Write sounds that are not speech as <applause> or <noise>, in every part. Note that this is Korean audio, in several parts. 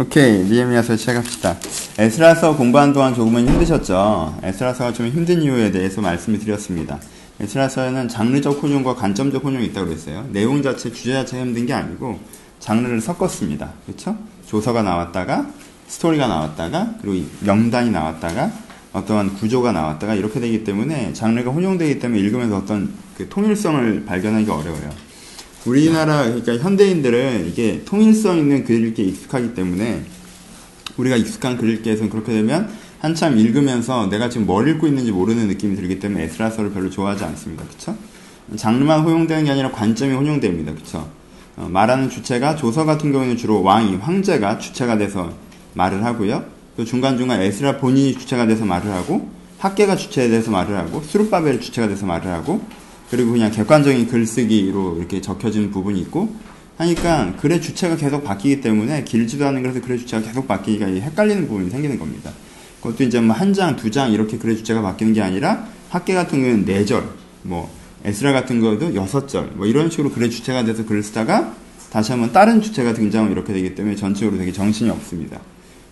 오케이 니에미아서 시작합시다. 에스라서 공부한 동안 조금은 힘드셨죠. 에스라서가 좀 힘든 이유에 대해서 말씀을 드렸습니다. 에스라서에는 장르적 혼용과 관점적 혼용이 있다고 그랬어요. 내용 자체 주제 자체가 힘든 게 아니고 장르를 섞었습니다. 그렇죠? 조서가 나왔다가 스토리가 나왔다가 그리고 명단이 나왔다가 어떠한 구조가 나왔다가 이렇게 되기 때문에 장르가 혼용되기 때문에 읽으면서 어떤 그 통일성을 발견하기가 어려워요. 우리나라 그러니까 현대인들은 이게 통일성 있는 글읽기에 익숙하기 때문에 우리가 익숙한 글읽기에서는 그렇게 되면 한참 읽으면서 내가 지금 뭘 읽고 있는지 모르는 느낌이 들기 때문에 에스라서를 별로 좋아하지 않습니다. 그쵸? 장르만 혼용되는 게 아니라 관점이 혼용됩니다. 그쵸? 어, 말하는 주체가 조서 같은 경우는 주로 왕이, 황제가 주체가 돼서 말을 하고요. 또 중간중간 에스라 본인이 주체가 돼서 말을 하고 학계가 주체에 대해서 말을 하고 수르바벨 주체가 돼서 말을 하고 그리고 그냥 객관적인 글쓰기로 이렇게 적혀진 부분이 있고 하니까 글의 주체가 계속 바뀌기 때문에 길지도 않은 글에서 글의 주체가 계속 바뀌기가 헷갈리는 부분이 생기는 겁니다. 그것도 이제 뭐 한 장, 두 장 이렇게 글의 주체가 바뀌는 게 아니라 학계 같은 경우는 네 절, 뭐 에스라 같은 경우도 여섯 절, 뭐 이런 식으로 글의 주체가 돼서 글을 쓰다가 다시 한번 다른 주체가 등장하면 이렇게 되기 때문에 전체적으로 되게 정신이 없습니다.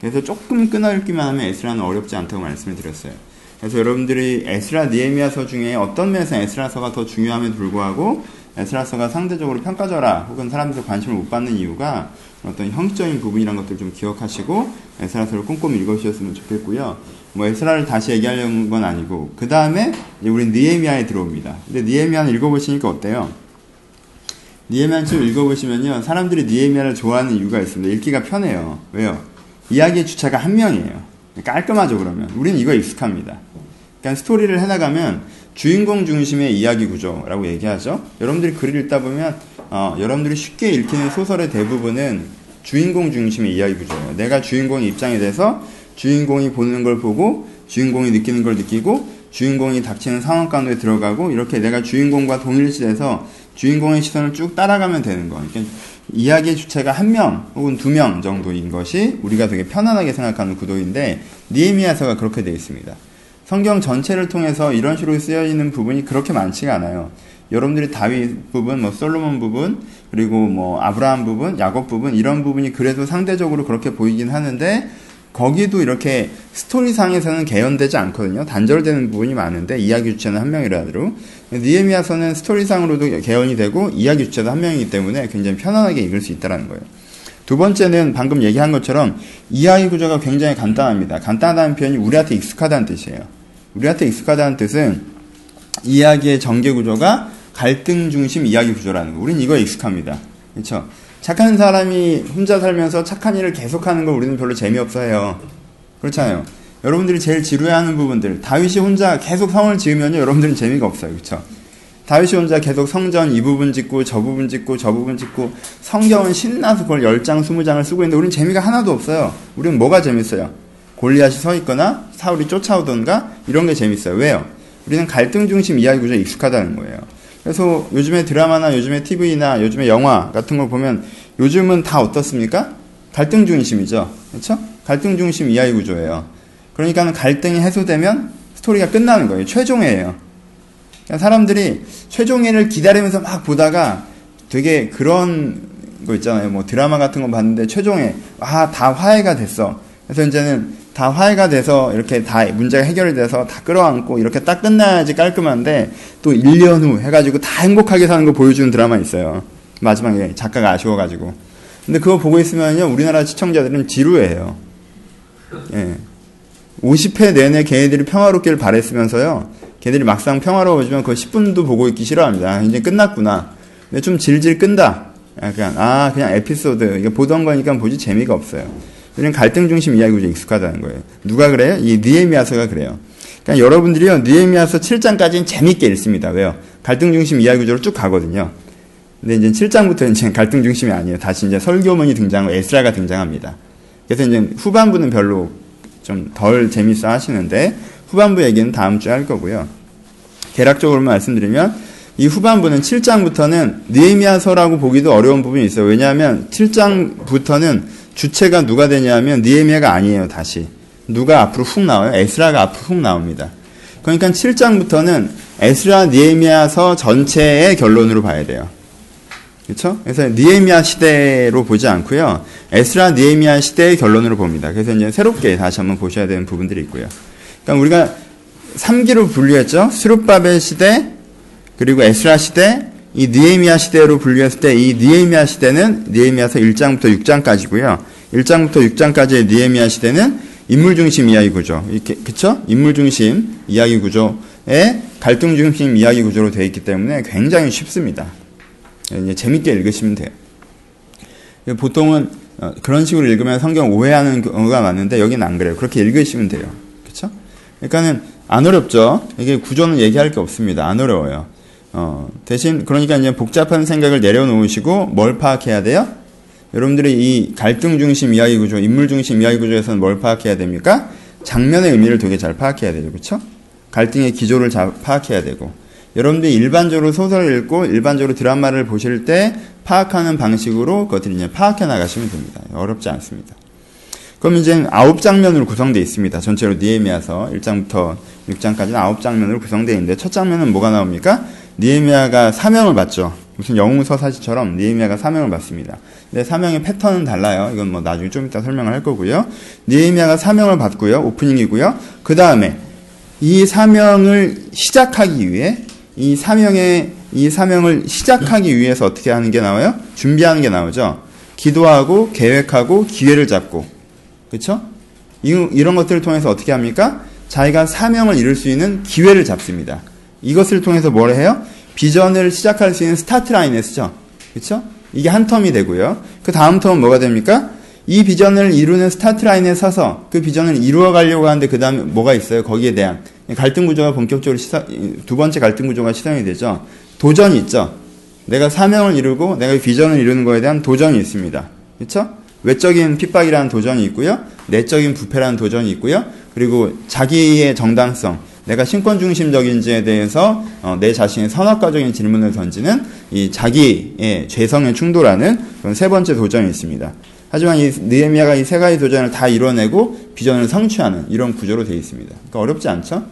그래서 조금 끊어읽기만 하면 에스라는 어렵지 않다고 말씀을 드렸어요. 그래서 여러분들이 에스라 니에미아서 중에 어떤 면에서 에스라서가 더 중요함에도 불구하고 에스라서가 상대적으로 평가절하 혹은 사람들이 관심을 못 받는 이유가 어떤 형식적인 부분이란 것들 좀 기억하시고 에스라서를 꼼꼼히 읽어주셨으면 좋겠고요. 뭐 에스라를 다시 얘기하려는 건 아니고 그 다음에 우리 니에미아에 들어옵니다. 근데 니에미아는 읽어보시니까 어때요? 니에미아는 좀 읽어보시면요. 사람들이 니에미아를 좋아하는 이유가 있습니다. 읽기가 편해요. 왜요? 이야기의 주체가 한 명이에요. 깔끔하죠, 그러면. 우리는 이거 익숙합니다. 그러니까 스토리를 해나가면 주인공 중심의 이야기 구조라고 얘기하죠. 여러분들이 글을 읽다 보면, 어, 여러분들이 쉽게 읽히는 소설의 대부분은 주인공 중심의 이야기 구조예요. 내가 주인공의 입장에 대해서 주인공이 보는 걸 보고 주인공이 느끼는 걸 느끼고 주인공이 닥치는 상황 가운데 들어가고 이렇게 내가 주인공과 동일시돼서 주인공의 시선을 쭉 따라가면 되는 거. 그러니까 이야기의 주체가 한 명 혹은 두 명 정도인 것이 우리가 되게 편안하게 생각하는 구도인데 니에미아서가 그렇게 되어 있습니다. 성경 전체를 통해서 이런 식으로 쓰여 있는 부분이 그렇게 많지가 않아요. 여러분들이 다윗 부분, 뭐 솔로몬 부분, 그리고 뭐 아브라함 부분, 야곱 부분 이런 부분이 그래도 상대적으로 그렇게 보이긴 하는데 거기도 이렇게 스토리상에서는 개연되지 않거든요. 단절되는 부분이 많은데 이야기 주체는 한 명이라도 니에미아서는 스토리상으로도 개연이 되고 이야기 주체도 한 명이기 때문에 굉장히 편안하게 읽을 수 있다는 거예요. 두 번째는 방금 얘기한 것처럼 이야기 구조가 굉장히 간단합니다. 간단하다는 표현이 우리한테 익숙하다는 뜻이에요. 우리한테 익숙하다는 뜻은 이야기의 전개 구조가 갈등 중심 이야기 구조라는 거. 우린 이거에 익숙합니다. 그렇죠? 착한 사람이 혼자 살면서 착한 일을 계속하는 걸 우리는 별로 재미없어 해요. 그렇잖아요. 여러분들이 제일 지루해하는 부분들 다윗이 혼자 계속 성을 지으면요 여러분들은 재미가 없어요. 그렇죠? 다윗이 혼자 계속 성전 이 부분 짓고 저 부분 짓고 저 부분 짓고 성경은 신나서 그걸 10장 20장을 쓰고 있는데 우리는 재미가 하나도 없어요. 우리는 뭐가 재밌어요? 골리앗이 서 있거나 사울이 쫓아오던가 이런 게 재밌어요. 왜요? 우리는 갈등 중심 이야기 구조에 익숙하다는 거예요. 그래서 요즘에 드라마나 요즘에 TV나 요즘에 영화 같은 걸 보면 요즘은 다 어떻습니까? 갈등 중심이죠. 그렇죠? 갈등 중심 이야기 구조예요. 그러니까 갈등이 해소되면 스토리가 끝나는 거예요. 최종회예요. 그러니까 사람들이 최종회를 기다리면서 막 보다가 되게 그런 거 있잖아요. 뭐 드라마 같은 거 봤는데 최종회 아 다 화해가 됐어. 그래서 이제는 다 화해가 돼서 이렇게 다 문제가 해결이 돼서 다 끌어안고 이렇게 딱 끝나야지 깔끔한데 또 1년 후 해가지고 다 행복하게 사는 거 보여주는 드라마 있어요. 마지막에 작가가 아쉬워가지고. 근데 그거 보고 있으면요, 우리나라 시청자들은 지루해요. 예. 50회 내내 걔네들이 평화롭기를 바랬으면서요, 걔들이 막상 평화로워지면 그 10분도 보고 있기 싫어합니다. 아, 이제 끝났구나. 근데 좀 질질 끈다. 약간, 아, 그냥 에피소드. 이거 보던 거니까 보지 재미가 없어요. 우리는 갈등 중심 이야기 구조에 익숙하다는 거예요. 누가 그래요? 이 니에미아서가 그래요. 그러니까 여러분들이요, 니에미아서 7장까지는 재밌게 읽습니다. 왜요? 갈등 중심 이야기 구조로 쭉 가거든요. 근데 이제 7장부터 이제 갈등 중심이 아니에요. 다시 이제 설교문이 등장하고 에스라가 등장합니다. 그래서 이제 후반부는 별로 좀 덜 재밌어 하시는데, 후반부 얘기는 다음 주에 할 거고요. 대략적으로 말씀드리면, 이 후반부는 7장부터는 니에미아서라고 보기도 어려운 부분이 있어요. 왜냐하면 7장부터는 주체가 누가 되냐면 니에미아가 아니에요. 다시 누가 앞으로 훅 나와요? 에스라가 앞으로 훅 나옵니다. 그러니까 7장부터는 에스라 니에미아서 전체의 결론으로 봐야 돼요. 그렇죠? 그래서 니에미아 시대로 보지 않고요. 에스라 니에미아 시대의 결론으로 봅니다. 그래서 이제 새롭게 다시 한번 보셔야 되는 부분들이 있고요. 그러니까 우리가 3기로 분류했죠. 수룹바벨 시대 그리고 에스라 시대 이 니에미아 시대로 분류했을 때 이 니에미아 시대는 니에미아서 1장부터 6장까지고요. 1장부터 6장까지의 니에미아 시대는 인물 중심 이야기 구조. 이렇게 그쵸? 인물 중심 이야기 구조에 갈등 중심 이야기 구조로 되어 있기 때문에 굉장히 쉽습니다. 이제 재밌게 읽으시면 돼요. 보통은 어, 그런 식으로 읽으면 성경 오해하는 경우가 많은데 여기는 안 그래요. 그렇게 읽으시면 돼요. 그렇죠? 그러니까는 안 어렵죠. 이게 구조는 얘기할 게 없습니다. 안 어려워요. 어, 대신 그러니까 이제 복잡한 생각을 내려놓으시고 뭘 파악해야 돼요? 여러분들이 이 갈등 중심 이야기 구조, 인물 중심 이야기 구조에서는 뭘 파악해야 됩니까? 장면의 의미를 되게 잘 파악해야 되죠. 그렇죠? 갈등의 기조를 잘 파악해야 되고 여러분들이 일반적으로 소설을 읽고 일반적으로 드라마를 보실 때 파악하는 방식으로 그것들을 이제 파악해 나가시면 됩니다. 어렵지 않습니다. 그럼 이제 아홉 장면으로 구성되어 있습니다. 전체로 니에미아서 1장부터 6장까지는 아홉 장면으로 구성되어 있는데 첫 장면은 뭐가 나옵니까? 니에미아가 사명을 받죠. 무슨 영웅 서 사시처럼 니에미아가 사명을 받습니다. 근데 사명의 패턴은 달라요. 이건 뭐 나중에 좀 이따 설명을 할 거고요. 니에미아가 사명을 받고요. 오프닝이고요. 그 다음에 이 사명을 시작하기 위해 이 사명의 이 사명을 시작하기 위해서 어떻게 하는 게 나와요? 준비하는 게 나오죠. 기도하고 계획하고 기회를 잡고 그렇죠? 이런 것들을 통해서 어떻게 합니까? 자기가 사명을 이룰 수 있는 기회를 잡습니다. 이것을 통해서 뭘 해요? 비전을 시작할 수 있는 스타트 라인에 서죠. 그렇죠? 이게 한 term이 되고요. 그 다음 term은 뭐가 됩니까? 이 비전을 이루는 스타트 라인에 서서 그 비전을 이루어 가려고 하는데 그 다음에 뭐가 있어요? 거기에 대한 갈등 구조가 본격적으로 시사, 두 번째 갈등 구조가 시작이 되죠. 도전이 있죠. 내가 사명을 이루고 내가 비전을 이루는 것에 대한 도전이 있습니다. 그렇죠? 외적인 핍박이라는 도전이 있고요. 내적인 부패라는 도전이 있고요. 그리고 자기의 정당성, 내가 신권 중심적인지에 대해서 어, 내 자신의 선악과적인 질문을 던지는 이 자기의 죄성에 충돌하는 그런 세 번째 도전이 있습니다. 하지만 이 느헤미야가 이 세 가지 도전을 다 이뤄내고 비전을 성취하는 이런 구조로 되어 있습니다. 그러니까 어렵지 않죠?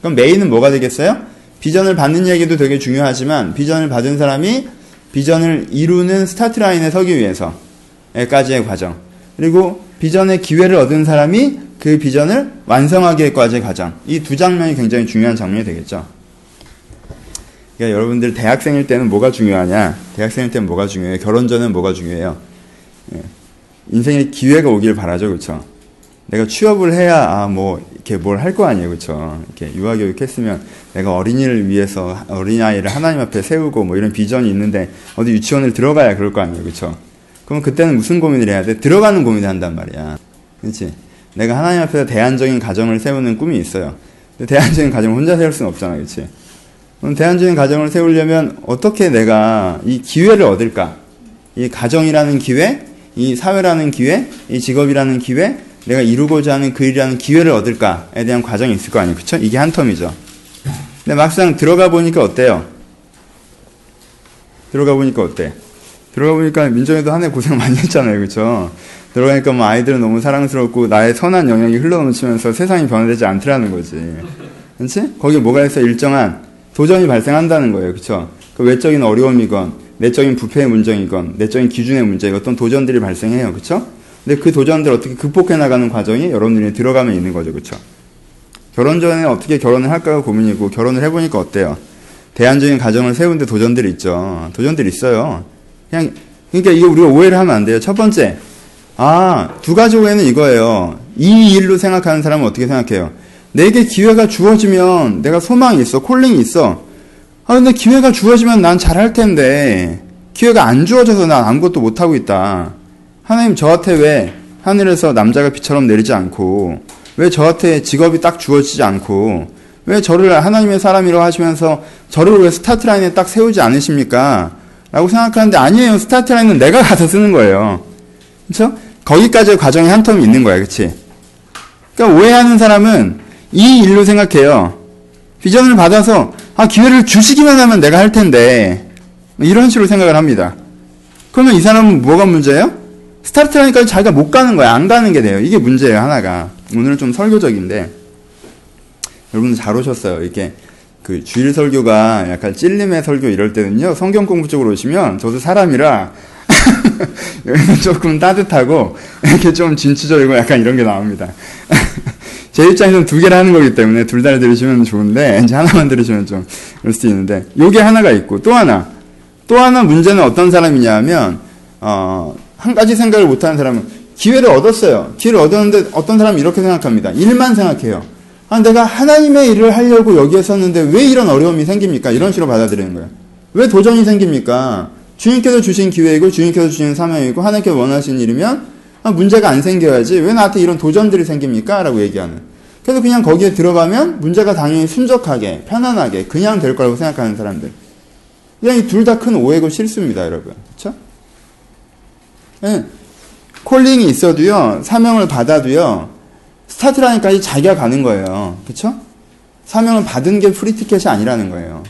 그럼 메인은 뭐가 되겠어요? 비전을 받는 얘기도 되게 중요하지만 비전을 받은 사람이 비전을 이루는 스타트 라인에 서기 위해서까지의 과정 그리고 비전의 기회를 얻은 사람이 그 비전을 완성하기까지의 과정 이 두 장면이 굉장히 중요한 장면이 되겠죠. 그러니까 여러분들 대학생일 때는 뭐가 중요하냐? 대학생일 때는 뭐가 중요해요? 결혼 전은 뭐가 중요해요? 예. 인생에 기회가 오길 바라죠, 그렇죠? 내가 취업을 해야 아 뭐 이렇게 뭘 할 거 아니에요, 그렇죠? 이렇게 유아 교육 했으면 내가 어린이를 위해서 어린아이를 하나님 앞에 세우고 뭐 이런 비전이 있는데 어디 유치원을 들어가야 그럴 거 아니에요, 그렇죠? 그럼 그때는 무슨 고민을 해야 돼? 들어가는 고민을 한단 말이야, 그렇지? 내가 하나님 앞에서 대안적인 가정을 세우는 꿈이 있어요. 근데 대안적인 가정을 혼자 세울 수는 없잖아, 그렇지? 그럼 대안적인 가정을 세우려면 어떻게 내가 이 기회를 얻을까? 이 가정이라는 기회, 이 사회라는 기회, 이 직업이라는 기회, 내가 이루고자 하는 그 일이라는 기회를 얻을까에 대한 과정이 있을 거 아니에요. 그쵸? 이게 한 텀이죠. 근데 막상 들어가 보니까 어때요? 들어가 보니까 어때? 들어가 보니까 민정이도 한 해 고생 많이 했잖아요. 그쵸? 들어가니까 뭐 아이들은 너무 사랑스럽고 나의 선한 영향이 흘러넘치면서 세상이 변화되지 않더라는 거지. 그렇지? 거기 뭐가 있어? 일정한 도전이 발생한다는 거예요. 그쵸? 그 외적인 어려움이건 내적인 부패의 문제이건 내적인 기준의 문제 어떤 도전들이 발생해요. 그렇죠? 근데 그 도전들 어떻게 극복해 나가는 과정이 여러분들이 들어가면 있는 거죠. 그렇죠? 결혼 전에 어떻게 결혼을 할까가 고민이고 결혼을 해보니까 어때요? 대안적인 가정을 세우는데 도전들이 있죠. 도전들이 있어요. 그냥 그러니까 이게 우리가 오해를 하면 안 돼요. 첫 번째, 아, 두 가지 오해는 이거예요. 이 일로 생각하는 사람은 어떻게 생각해요? 내게 기회가 주어지면 내가 소망이 있어, 콜링이 있어. 아, 근데 기회가 주어지면 난 잘할 텐데, 기회가 안 주어져서 난 아무것도 못하고 있다. 하나님 저한테 왜 하늘에서 남자가 비처럼 내리지 않고, 왜 저한테 직업이 딱 주어지지 않고, 왜 저를 하나님의 사람이라고 하시면서 저를 왜 스타트 라인에 딱 세우지 않으십니까? 라고 생각하는데 아니에요. 스타트 라인은 내가 가서 서는 거예요. 그렇죠? 거기까지의 과정이 한 term이 있는 거야. 그렇지? 그러니까 오해하는 사람은 이 일로 생각해요. 비전을 받아서 아, 기회를 주시기만 하면 내가 할 텐데. 이런 식으로 생각을 합니다. 그러면 이 사람은 뭐가 문제예요? 스타트 라인까지 자기가 못 가는 거야. 안 가는 게 돼요. 이게 문제예요, 하나가. 오늘은 좀 설교적인데. 여러분들 잘 오셨어요. 이렇게, 그그 주일 설교가 약간 찔림의 설교 이럴 때는요 성경 공부 쪽으로 오시면 저도 사람이라 <laughs> 조금 따뜻하고 이렇게 좀 진취적이고 약간 이런 게 나옵니다. <laughs> 제 입장에서는 두 개를 하는 거기 때문에 둘 다 들으시면 좋은데 이제 하나만 들으시면 좀 그럴 수도 있는데 요게 하나가 있고 또 하나 또 하나 문제는 어떤 사람이냐면 어, 한 가지 생각을 못하는 사람은 기회를 얻었어요. 기회를 얻었는데 어떤 사람은 이렇게 생각합니다. 일만 생각해요. 아, 내가 하나님의 일을 하려고 여기에 섰는데 왜 이런 어려움이 생깁니까? 이런 식으로 받아들이는 거예요. 왜 도전이 생깁니까? 주님께서 주신 기회이고 주님께서 주신 사명이고 하나님께서 원하신 일이면 아, 문제가 안 생겨야지 왜 나한테 이런 도전들이 생깁니까? 라고 얘기하는. 그래서 그냥 거기에 들어가면 문제가 당연히 순적하게 편안하게 그냥 될 거라고 생각하는 사람들. 그냥 이둘다 큰 오해고 실수입니다, 여러분. 그렇죠? 네. calling이 있어도요, 사명을 받아도요, 스타트 라인까지 자기가 가는 거예요. 그쵸? 사명을 받은 게 free ticket이 아니라는 거예요.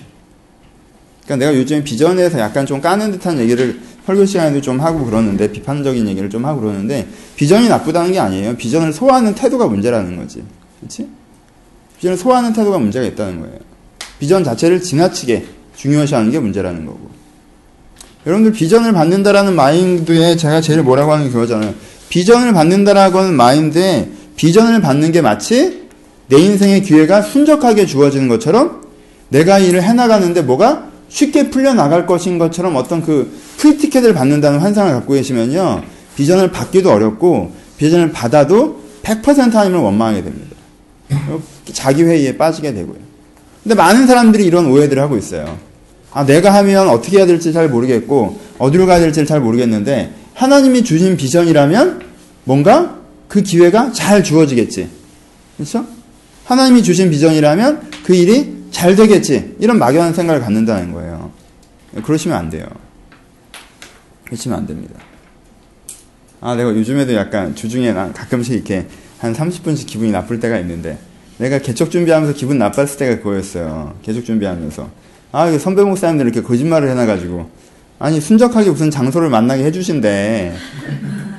그러니까 내가 요즘에 비전에 대해서 약간 좀 까는 듯한 얘기를 설교 시간에도 좀 하고 그러는데, 비판적인 얘기를 좀 하고 그러는데, 비전이 나쁘다는 게 아니에요. 비전을 소화하는 태도가 문제라는 거지. 그치? 비전을 소화하는 태도가 문제가 있다는 거예요. 비전 자체를 지나치게 중요시하는 게 문제라는 거고. 여러분들 비전을 받는다라는 마인드에 제가 제일 뭐라고 하는 게 그거잖아요. 비전을 받는다라고 하는 마인드에 비전을 받는 게 마치 내 인생의 기회가 순적하게 주어지는 것처럼 내가 일을 해나가는데 뭐가 쉽게 풀려나갈 것인 것처럼 어떤 그 프리티켓을 받는다는 환상을 갖고 계시면요. 비전을 받기도 어렵고 비전을 받아도 100% 하나님을 원망하게 됩니다. 자기 회의에 빠지게 되고요. 근데 많은 사람들이 이런 오해들을 하고 있어요. 아, 내가 하면 어떻게 해야 될지 잘 모르겠고, 어디로 가야 될지 잘 모르겠는데, 하나님이 주신 비전이라면 뭔가 그 기회가 잘 주어지겠지. 그렇죠? 하나님이 주신 비전이라면 그 일이 잘 되겠지. 이런 막연한 생각을 갖는다는 거예요. 그러시면 안 돼요. 그러시면 안 됩니다. 아, 내가 요즘에도 약간 주중에 난 가끔씩 이렇게 한 30분씩 기분이 나쁠 때가 있는데, 내가 개척 준비하면서 기분 나빴을 때가 그거였어요. 개척 준비하면서. 아, 선배 목사님들 이렇게 거짓말을 해놔가지고. 아니, 순적하게 무슨 장소를 만나게 해주신대.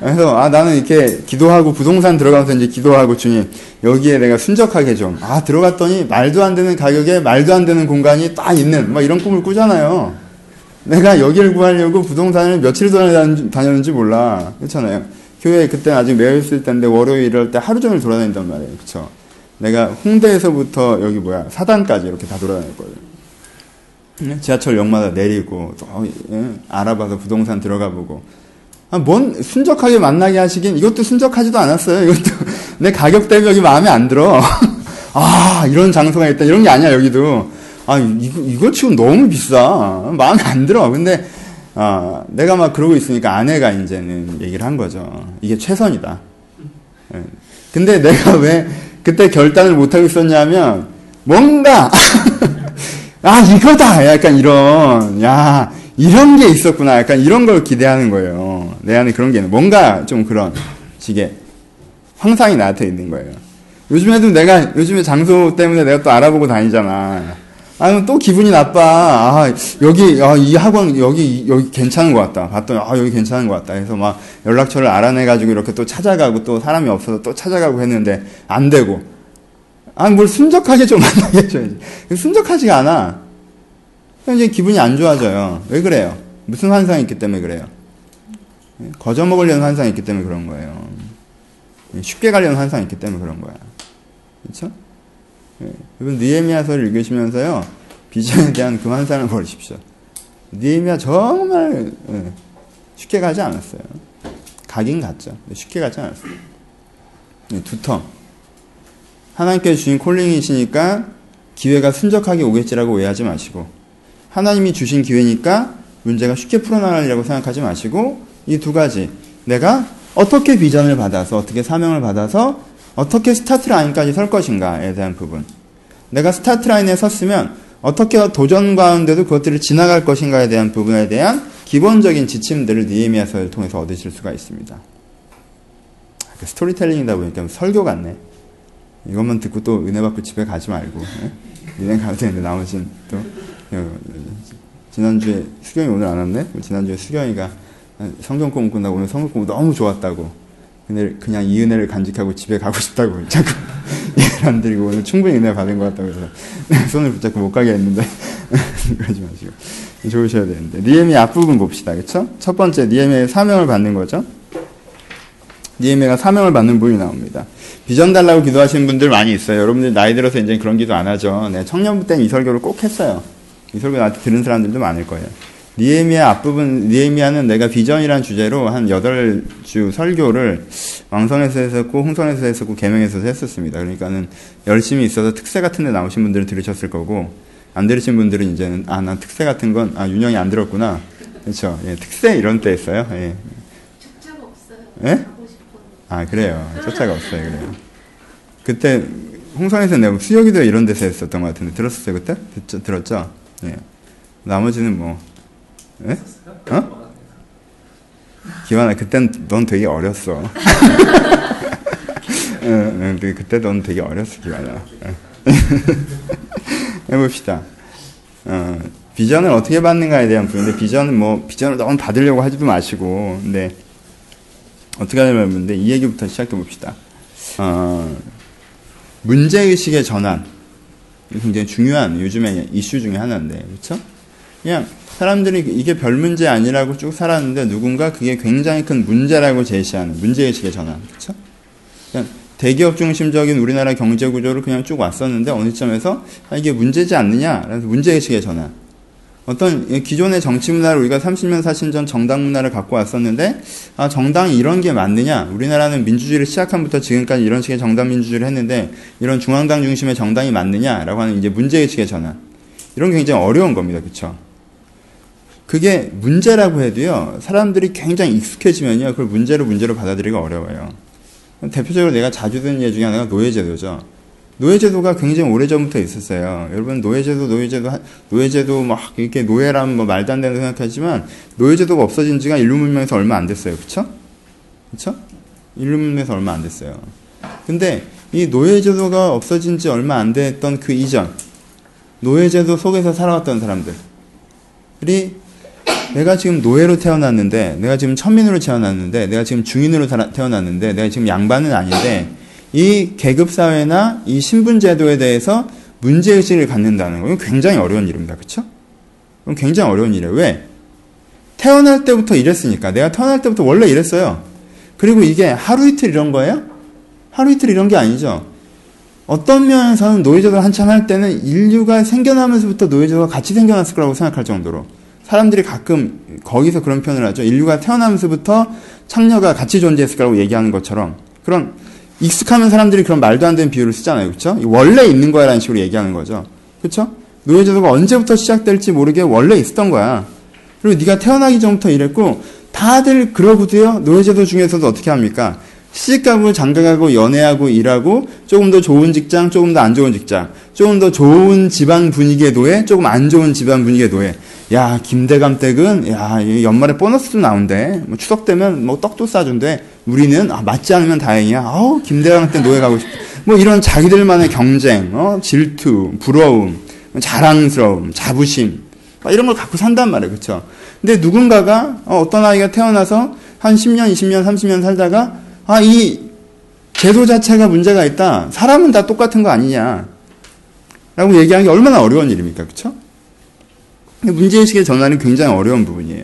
그래서, 아, 나는 이렇게 기도하고 부동산 들어가면서 이제 기도하고 주님, 여기에 내가 순적하게 좀. 아, 들어갔더니 말도 안 되는 가격에 말도 안 되는 공간이 딱 있는, 막 이런 꿈을 꾸잖아요. 내가 여기를 구하려고 부동산을 며칠 다녔는지 몰라. 그렇잖아요. 교회 그때 아직 매여 있을 때인데 월요일 이럴 때 하루 종일 돌아다닌단 말이에요. 그쵸? 내가 홍대에서부터 여기 뭐야, 사단까지 이렇게 다 돌아다녔거든요. 지하철 역마다 내리고 또 예, 알아봐서 부동산 들어가 보고 아, 뭔 순적하게 만나게 하시긴 이것도 순적하지도 않았어요. 이것도 <laughs> 내 가격 대비 여기 마음에 안 들어. <laughs> 아 이런 장소가 있다 이런 게 아니야 여기도 아 이거 이거 지금 너무 비싸 마음에 안 들어. 근데 아 내가 막 그러고 있으니까 아내가 이제는 얘기를 한 거죠. 이게 최선이다. 예. 근데 내가 <laughs> 왜 그때 결단을 못 하고 있었냐면 뭔가 아, 이거다! 약간 이런, 야, 이런 게 있었구나. 약간 이런 걸 기대하는 거예요. 내 안에 그런 게 있는, 뭔가 좀 그런 식의 황상이 나한테 있는 거예요. 요즘에도 내가, 요즘에 장소 때문에 내가 또 알아보고 다니잖아. 아, 또 기분이 나빠. 아, 여기, 아, 이 학원, 여기, 여기 괜찮은 것 같다. 봤더니, 아, 여기 괜찮은 것 같다. 해서 막 연락처를 알아내가지고 이렇게 또 찾아가고 또 사람이 없어서 또 찾아가고 했는데 안 되고. 아, 뭘 순적하게 좀 만나게 해줘야지. 순적하지가 않아. 이제 기분이 안 좋아져요. 왜 그래요? 무슨 환상이 있기 때문에 그래요? 거저 먹으려는 환상이 있기 때문에 그런 거예요. 쉽게 가려는 환상이 있기 때문에 그런 거야. 그렇죠? 여러분 느헤미야서를 읽으시면서요. 비전에 대한 그 환상을 버리십시오. 느헤미야 정말 쉽게 가지 않았어요. 가긴 갔죠. 쉽게 가지 않았어요. 두텀. 하나님께서 주신 콜링이시니까 기회가 순적하게 오겠지라고 오해하지 마시고 하나님이 주신 기회니까 문제가 쉽게 풀어나가리라고 생각하지 마시고 이 두 가지 내가 어떻게 비전을 받아서 어떻게 사명을 받아서 어떻게 스타트 라인까지 설 것인가에 대한 부분 내가 스타트 라인에 섰으면 어떻게 도전 가운데도 그것들을 지나갈 것인가에 대한 부분에 대한 기본적인 지침들을 느헤미야서를 통해서 얻으실 수가 있습니다. 스토리텔링이다 보니까 설교 같네. 이것만 듣고 또 은혜 받고 집에 가지 말고 은행 가도 되는데 나머지는 또 어, 지난주에 수경이 오늘 안 왔네? 지난주에 수경이가 성경 공부 끝나고 오늘 성경 공부 너무 좋았다고. 근데 그냥 이 은혜를 간직하고 집에 가고 싶다고. <laughs> 자꾸 잘안 드리고 오늘 충분히 은혜 받은 것 같다고 해서 <laughs> 손을 붙잡고 못 가게 했는데 <laughs> 그러지 마시고. 좋으셔야 되는데. 니에미 앞부분 봅시다. 그쵸? 첫 번째 니에미의 사명을 받는 거죠? 니에미가 사명을 받는 부분이 나옵니다. 비전 달라고 기도하시는 분들 많이 있어요. 여러분들 나이 들어서 이제 그런 기도 안 하죠. 네, 청년부 때는 이 설교를 꼭 했어요 이 설교 나한테 들은 사람들도 많을 거예요 니에미아 앞부분, 니에미아는 내가 비전이란 주제로 한 8주 설교를 왕성에서 했었고, 홍성에서 했었고, 개명에서 했었습니다. 그러니까는 열심히 있어서 특세 같은 데 나오신 분들은 들으셨을 거고, 안 들으신 분들은 이제는, 아, 난 특세 같은 건, 아, 윤영이 안 들었구나. 그렇죠. 예, 특세 이런 때 했어요. 예. 숫자가 없어요. 예? 아, 그래요. 쫓아가 없어요. 그래요. 그때, 홍성에서 내가 수여기도 이런 데서 했었던 것 같은데, 들었었어요, 그때? 듣죠, 들었죠? 예. 나머지는 뭐, 예? 어? 기환아, 그땐 넌 되게 어렸어. <laughs> 응, 응, 그- 그때 넌 되게 어렸어, 기환아. 응. <laughs> 해봅시다. 어, 비전을 어떻게 받는가에 대한 부분인데, 비전은 뭐, 비전을 너무 받으려고 하지도 마시고, 근데, 어떻게 하냐면, 이 얘기부터 시작해 봅시다. 어, 문제의식의 전환. 굉장히 중요한 요즘의 이슈 중에 하나인데, 그렇죠? 그냥 사람들이 이게 별 문제 아니라고 쭉 살았는데 누군가 그게 굉장히 큰 문제라고 제시하는 문제의식의 전환, 그렇죠? 그냥 대기업 중심적인 우리나라 경제 구조를 그냥 쭉 왔었는데 어느 점에서 아, 이게 문제지 않느냐? 그래서 문제의식의 전환. 어떤 기존의 정치 문화를 우리가 30년 40년 전 정당 문화를 갖고 왔었는데 아 정당이 이런 게 맞느냐? 우리나라는 민주주의를 시작한부터 지금까지 이런 식의 정당 민주주의를 했는데 이런 중앙당 중심의 정당이 맞느냐라고 하는 이제 문제 의식의 전환. 이런 게 굉장히 어려운 겁니다. 그렇죠 그게 문제라고 해도요 사람들이 굉장히 익숙해지면요 그걸 문제로 문제로 받아들이기가 어려워요. 대표적으로 내가 자주 듣는 예 중에 하나가 노예 제도죠 노예제도가 굉장히 오래전부터 있었어요. 여러분, 노예제도, 노예제도, 하- 노예제도 막 이렇게 노예라면 뭐 말도 안 되는 생각하지만 노예제도가 없어진 지가 인류 문명에서 얼마 안 됐어요. 그쵸? 그쵸? 인류 문명에서 얼마 안 됐어요. 근데 이 노예제도가 없어진 지 얼마 안 됐던 그 이전, 노예제도 속에서 살아왔던 사람들이 내가 지금 노예로 태어났는데, 내가 지금 천민으로 태어났는데, 내가 지금 중인으로 태어났는데, 내가 지금 양반은 아닌데, 이 계급사회나 이 신분제도에 대해서 문제의식을 갖는다는 건 굉장히 어려운 일입니다. 그쵸? 그건 굉장히 어려운 일이에요. 왜? 태어날 때부터 이랬으니까. 내가 태어날 때부터 원래 이랬어요. 그리고 이게 하루 이틀 이런 거예요? 하루 이틀 이런 게 아니죠. 어떤 면에서는 노예제도를 한참 할 때는 인류가 생겨나면서부터 노예제도가 같이 생겨났을 거라고 생각할 정도로 사람들이 가끔 거기서 그런 표현을 하죠. 인류가 태어나면서부터 창녀가 같이 존재했을 거라고 얘기하는 것처럼 그런 익숙하면 사람들이 그런 말도 안 되는 비유를 쓰잖아요. 그렇죠? 원래 있는 거야라는 식으로 얘기하는 거죠. 그렇죠? 노예 제도가 언제부터 시작될지 모르게 원래 있었던 거야. 그리고 네가 태어나기 전부터 이랬고 다들 그러고도요. 노예 제도 중에서도 어떻게 합니까? 시집가고 장가가고 연애하고 일하고 조금 더 좋은 직장, 조금 더 안 좋은 직장, 조금 더 좋은 집안 분위기의 노예, 조금 안 좋은 집안 분위기의 노예. 야 김대감 댁은 야이 연말에 보너스 도 나온대. 뭐 추석 되면 뭐 떡도 싸준대. 우리는 아, 맞지 않으면 다행이야. 아우 김대감 댁 노예 가고 싶. 뭐 이런 자기들만의 경쟁, 어, 질투, 부러움, 자랑스러움, 자부심 막 이런 걸 갖고 산단 말이에요, 그렇죠? 근데 누군가가 어, 어떤 아이가 태어나서 한 10년, 20년, 30년 살다가 아, 이 제도 자체가 문제가 있다. 사람은 다 똑같은 거 아니냐. 라고 얘기하는 게 얼마나 어려운 일입니까? 근데 문제의식의 전환은 굉장히 어려운 부분이에요.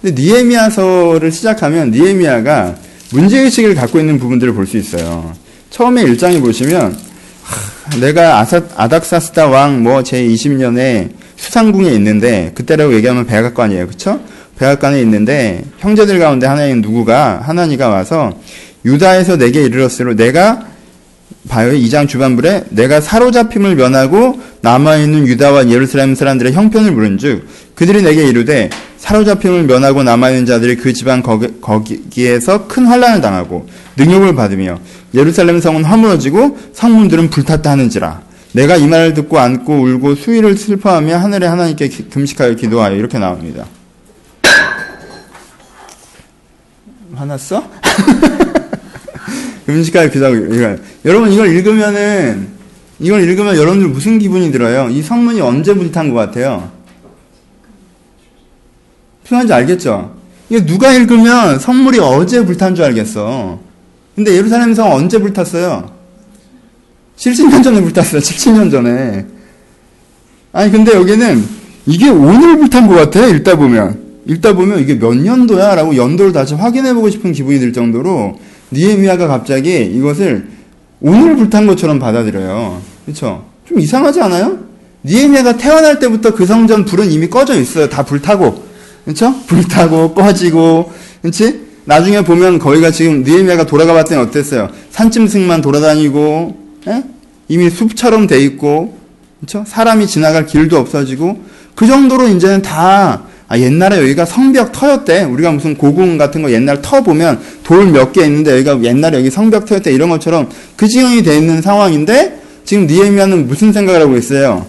근데 니에미아서를 시작하면 니에미아가 문제의식을 갖고 있는 부분들을 볼 수 있어요. 처음에 1장에 보시면 하, 내가 아사, 아닥사스다 왕 뭐 제20년에 수상궁에 있는데 그때라고 얘기하면 백악관이에요. 그쵸? 백악관에 있는데 형제들 가운데 하나인 누구가 하나니가 와서 유다에서 내게 이르렀으로 내가 봐요. 2장 주반부에 내가 사로잡힘을 면하고 남아있는 유다와 예루살렘 사람들의 형편을 물은즉 그들이 내게 이르되 사로잡힘을 면하고 남아있는 자들이 그 집안 거기, 거기 에서 큰 환란을 당하고 능욕을 받으며 예루살렘 성은 허물어지고 성문들은 불탔다 하는지라 내가 이 말을 듣고 안고 울고 수위를 슬퍼하며 하늘에 하나님께 기- 금식하여 기도하여 이렇게 나옵니다. <laughs> 화났어? <laughs> 금식하여 기도하고 이거. 여러분 이걸 읽으면은 이걸 읽으면 여러분들 무슨 기분이 들어요? 이 성문이 언제 불탄 것 같아요? 필요한지 알겠죠? 이거 누가 읽으면 성물이 어제 불탄 줄 알겠어. 근데 예루살렘 성 언제 불탔어요? 70년 전에 불탔어요. 77년 전에. 아니 근데 여기는 이게 오늘 불탄 것 같아. 읽다 보면. 읽다 보면 이게 몇 년도야? 라고 연도를 다시 확인해보고 싶은 기분이 들 정도로 니에미아가 갑자기 이것을 오늘 불탄 것처럼 받아들여요. 그쵸? 좀 이상하지 않아요? 니에미아가 태어날 때부터 그 성전 불은 이미 꺼져 있어요. 다 불타고. 그쵸? 불타고, 꺼지고. 그치? 나중에 보면 거기가 지금 니에미아가 돌아가 봤더니 어땠어요? 산짐승만 돌아다니고, 에? 이미 숲처럼 돼 있고, 그쵸? 사람이 지나갈 길도 없어지고, 그 정도로 이제는 다 아, 옛날에 여기가 성벽 터였대. 우리가 무슨 고궁 같은 거 옛날 터 보면 돌 몇 개 있는데 여기가 옛날에 여기 성벽 터였대. 이런 것처럼 그 지경이 돼 있는 상황인데 지금 니에미아는 무슨 생각을 하고 있어요?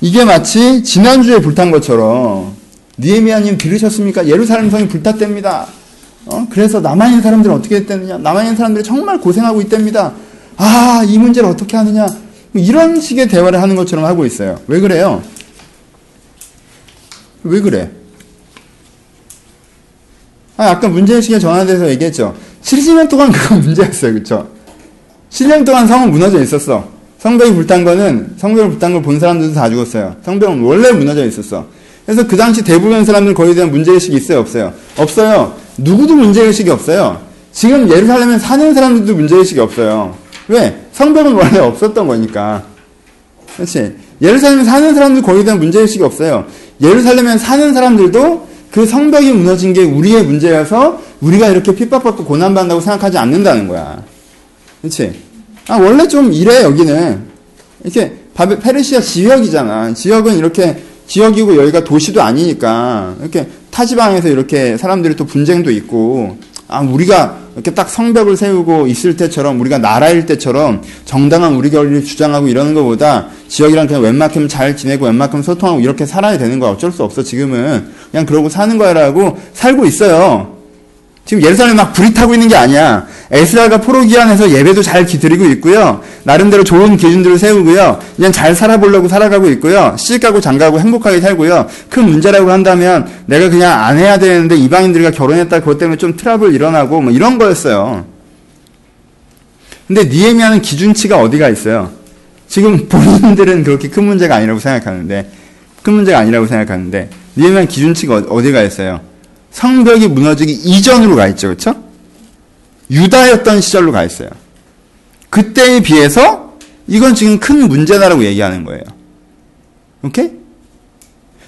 이게 마치 지난주에 불탄 것처럼 니에미아님 들으셨습니까? 예루살렘 성이 불탔답니다. 어? 그래서 남아 있는 사람들은 어떻게 했다느냐? 남아 있는 사람들이 정말 고생하고 있답니다. 아, 이 문제를 어떻게 하느냐? 이런 식의 대화를 하는 것처럼 하고 있어요. 왜 그래요? 왜 그래? 아, 아까 문제의식에 전환돼서 얘기했죠. 70년 동안 그거 <laughs> 문제였어요. 그쵸? 7년 동안 성은 무너져 있었어. 성벽이 불탄 거는, 성벽을 불탄 걸 본 사람들도 다 죽었어요. 성벽은 원래 무너져 있었어. 그래서 그 당시 대부분 사람들 거기에 대한 문제의식이 있어요? 없어요? 없어요. 누구도 문제의식이 없어요. 지금 예루살렘에 사는 사람들도 문제의식이 없어요. 왜? 성벽은 원래 없었던 거니까. 그렇지? 예루살렘에 사는 사람들 거기에 대한 문제의식이 없어요. 예루살렘에 사는 사람들도 그 성벽이 무너진 게 우리의 문제여서 우리가 이렇게 핍박받고 고난받는다고 생각하지 않는다는 거야. 그렇지? 아, 원래 좀 이래, 여기는. 이렇게, 페르시아 지역이잖아. 지역은 이렇게, 지역이고 여기가 도시도 아니니까, 이렇게 타지방에서 이렇게 사람들이 또 분쟁도 있고, 아, 우리가 이렇게 딱 성벽을 세우고 있을 때처럼, 우리가 나라일 때처럼 정당한 우리 결의를 주장하고 이러는 것보다 지역이랑 그냥 웬만큼 잘 지내고 웬만큼 소통하고 이렇게 살아야 되는 거야. 어쩔 수 없어, 지금은. 그냥 그러고 사는 거야라고 살고 있어요. 지금 예루살렘 막 불이 타고 있는 게 아니야. 에스라가 포로기안에서 예배도 잘 드리고 있고요. 나름대로 좋은 기준들을 세우고요. 그냥 잘 살아보려고 살아가고 있고요. 시집가고 장가고 행복하게 살고요. 큰 문제라고 한다면 내가 그냥 안 해야 되는데 이방인들과 결혼했다 그것 때문에 좀 트러블 일어나고 뭐 이런 거였어요. 근데 니에미아는 기준치가 어디가 있어요? 지금 <laughs> 본인들은 그렇게 큰 문제가 아니라고 생각하는데 큰 문제가 아니라고 생각하는데 니에미아 기준치가 어디가 있어요? 성벽이 무너지기 이전으로 가 있죠. 그렇죠? 유다였던 시절로 가 있어요. 그때에 비해서 이건 지금 큰 문제다라고 얘기하는 거예요. 오케이?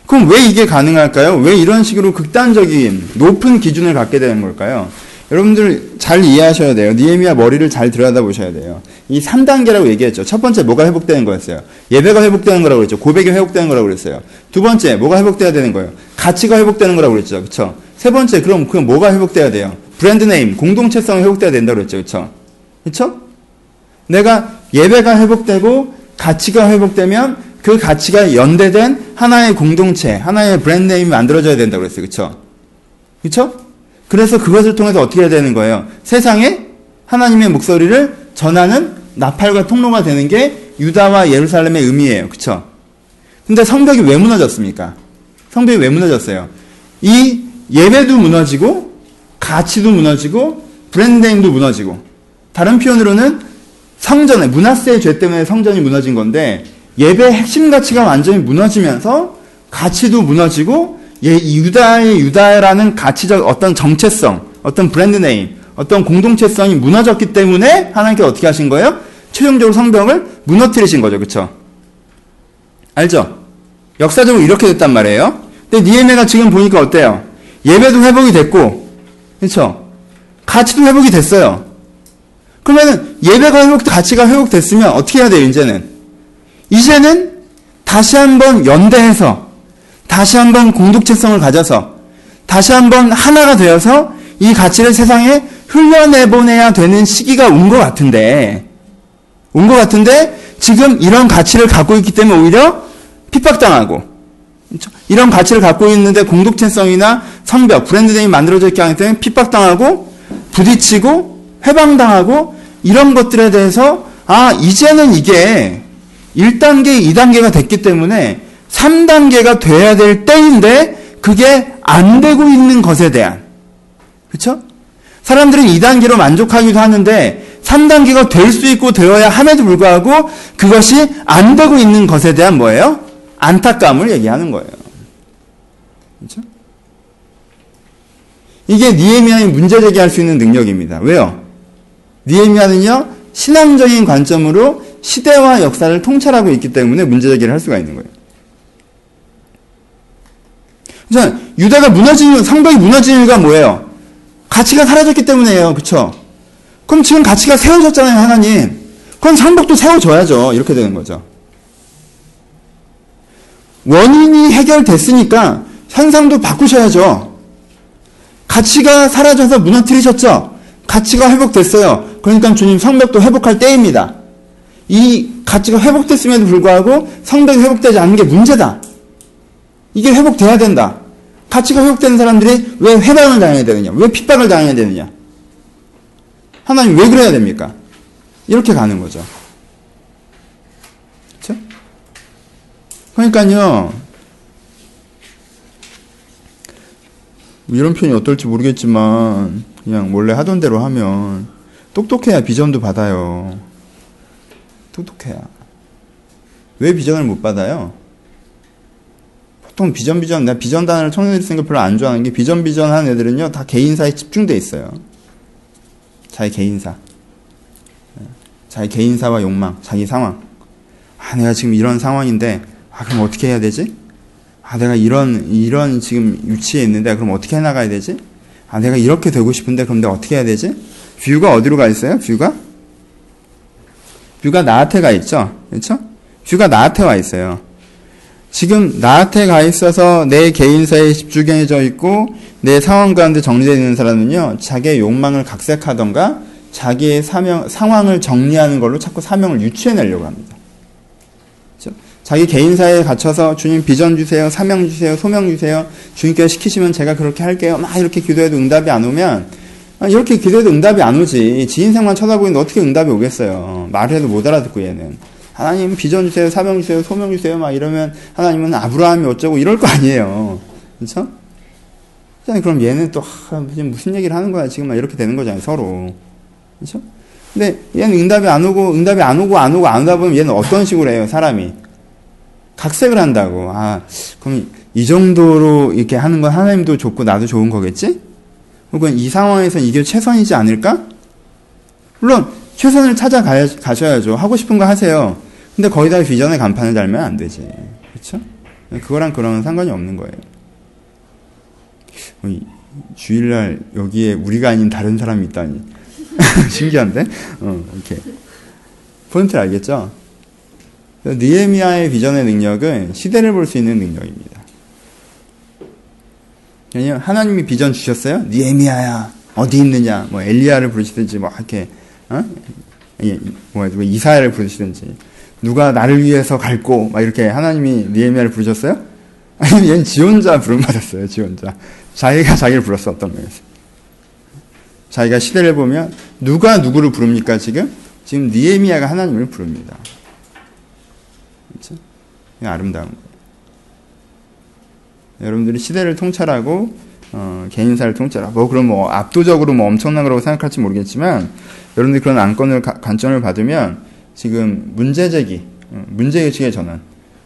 그럼 왜 이게 가능할까요? 왜 이런 식으로 극단적인 높은 기준을 갖게 되는 걸까요? 여러분들 잘 이해하셔야 돼요. 느헤미야 머리를 잘 들여다보셔야 돼요. 이 3단계라고 얘기했죠. 첫 번째 뭐가 회복되는 거였어요. 예배가 회복되는 거라고 그랬죠. 고백이 회복되는 거라고 그랬어요. 두 번째 뭐가 회복돼야 되는 거예요. 가치가 회복되는 거라고 그랬죠. 그렇죠? 세 번째 그럼 그 뭐가 회복돼야 돼요? brand name, 공동체성이 회복돼야 된다고 그랬죠. 그렇죠? 그렇죠? 내가 예배가 회복되고 가치가 회복되면 그 가치가 연대된 하나의 공동체, 하나의 brand name이 만들어져야 된다고 그랬어요. 그렇죠? 그렇죠? 그래서 그것을 통해서 어떻게 해야 되는 거예요? 세상에 하나님의 목소리를 전하는 나팔과 통로가 되는 게 유다와 예루살렘의 의미예요. 그쵸? 근데 성벽이 왜 무너졌습니까? 성벽이 왜 무너졌어요? 이 예배도 무너지고, 가치도 무너지고, 브랜드네임도 무너지고, 다른 표현으로는 성전의, 문화세의 죄 때문에 성전이 무너진 건데, 예배의 핵심 가치가 완전히 무너지면서, 가치도 무너지고, 예, 유다의 유다라는 가치적 어떤 정체성, 어떤 브랜드 네임, 어떤 공동체성이 무너졌기 때문에 하나님께 어떻게 하신 거예요? 최종적으로 성벽을 무너뜨리신 거죠. 그쵸? 알죠? 역사적으로 이렇게 됐단 말이에요. 근데 니에메가 지금 보니까 어때요? 예배도 회복이 됐고, 그쵸? 가치도 회복이 됐어요. 그러면은 예배가 회복, 가치가 회복됐으면 어떻게 해야 돼요, 이제는? 이제는 다시 한번 연대해서 다시 한번 공동체성을 가져서 다시 한번 하나가 되어서 이 가치를 세상에 흘려내보내야 되는 시기가 온 것 같은데 온 것 같은데 지금 이런 가치를 갖고 있기 때문에 오히려 핍박당하고? 이런 가치를 갖고 있는데 공동체성이나 성벽, 브랜드 네임이 만들어져 있기 때문에 핍박당하고 부딪히고 해방당하고 이런 것들에 대해서 아 이제는 이게 1단계, 2단계가 됐기 때문에 3단계가 돼야 될 때인데 그게 안 되고 있는 것에 대한 그렇죠? 사람들은 2단계로 만족하기도 하는데 3단계가 될 수 있고 되어야 함에도 불구하고 그것이 안 되고 있는 것에 대한 뭐예요? 안타까움을 얘기하는 거예요. 그렇죠? 이게 니에미아의 문제 제기할 수 있는 능력입니다. 왜요? 니에미아는요 신앙적인 관점으로 시대와 역사를 통찰하고 있기 때문에 문제 제기를 할 수가 있는 거예요. 자, 유다가 무너진 성벽이 무너진 이유가 뭐예요? 가치가 사라졌기 때문에요. 그쵸? 그럼 지금 가치가 세워졌잖아요, 하나님. 그럼 성벽도 세워져야죠. 이렇게 되는 거죠. 원인이 해결됐으니까 현상도 바꾸셔야죠. 가치가 사라져서 무너뜨리셨죠? 가치가 회복됐어요. 그러니까 주님 성벽도 회복할 때입니다. 이 가치가 회복됐음에도 불구하고 성벽이 회복되지 않는 게 문제다. 이게 회복돼야 된다. 가치가 회복되는 사람들이 왜 회방을 당해야 되느냐? 왜 핍박을 당해야 되느냐? 하나님 왜 그래야 됩니까? 이렇게 가는 거죠. 그렇죠? 그러니까요. 이런 표현이 어떨지 모르겠지만 그냥 원래 하던 대로 하면 똑똑해야 비전도 받아요. 똑똑해야. 왜 비전을 못 받아요? 보통 비전 비전 내가 비전 단어를 청년들이 쓰는 걸 별로 안 좋아하는 게 비전 비전 하는 애들은요 다 개인사에 집중돼 있어요. 자기 개인사, 자기 개인사와 욕망, 자기 상황. 아 내가 지금 이런 상황인데 아 그럼 어떻게 해야 되지? 아 내가 이런 이런 지금 위치에 있는데 그럼 어떻게 해 나가야 되지? 아 내가 이렇게 되고 싶은데 그럼 내가 어떻게 해야 되지? view가 어디로 가 있어요? view가 view가 나한테 가 있죠, 그렇죠? view가 나한테 와 있어요. 지금 나한테 가 있어서 내 개인사에 집중해져 있고 내 상황 가운데 정리되어 있는 사람은요 자기의 욕망을 각색하던가 자기의 사명 상황을 정리하는 걸로 자꾸 사명을 유추해내려고 합니다. 그렇죠? 자기 개인사에 갇혀서 주님 비전 주세요, 사명 주세요, 소명 주세요. 주님께서 시키시면 제가 그렇게 할게요. 막 이렇게 기도해도 응답이 안 오면 아, 이렇게 기도해도 응답이 안 오지. 지 인생만 쳐다보는데 어떻게 응답이 오겠어요. 말해도 못 알아듣고 얘는. 하나님 비전 주세요, 사명 주세요, 소명 주세요, 막 이러면 하나님은 아브라함이 어쩌고 이럴 거 아니에요. 그렇죠? 그럼 얘는 또 하, 무슨 얘기를 하는 거야 지금 막 이렇게 되는 거잖아요 서로. 그렇죠? 근데 얘는 응답이 안 오고 응답이 안 오고 안 오고 안 오다 보면 얘는 어떤 식으로 해요 사람이 각색을 한다고. 아 그럼 이 정도로 이렇게 하는 건 하나님도 좋고 나도 좋은 거겠지? 혹은 이 상황에서 이게 최선이지 않을까? 물론 최선을 찾아가셔야죠. 하고 싶은 거 하세요. 근데 거기다 비전의 간판을 달면 안 되지. 그렇죠? 그거랑 그런 상관이 없는 거예요. 주일날 여기에 우리가 아닌 다른 사람이 있다니 <laughs> 신기한데? 어, 이렇게 포인트를 알겠죠? 니에미아의 비전의 능력은 시대를 볼 수 있는 능력입니다. 왜냐면 하나님이 비전 주셨어요? 니에미아야 어디 있느냐? 뭐 엘리야를 부르시든지 뭐 이렇게 어? 뭐 이사야를 부르시든지 누가 나를 위해서 갈고 막 이렇게 하나님이 니에미아를 부르셨어요? <laughs> 아니 얘는 지 혼자 부름 받았어요. 지 혼자 자기가 자기를 불렀어 어떤 면에서 자기가 시대를 보면 누가 누구를 부릅니까 지금? 지금 니에미아가 하나님을 부릅니다. 그렇죠? 아름다운 거예요. 여러분들이 시대를 통찰하고 어, 개인사를 통찰하고 뭐 그럼 뭐 압도적으로 뭐 엄청난 거라고 생각할지 모르겠지만 여러분들이 그런 안건을 가, 관점을 받으면 지금 문제제기, 어, 문제의식의 전환.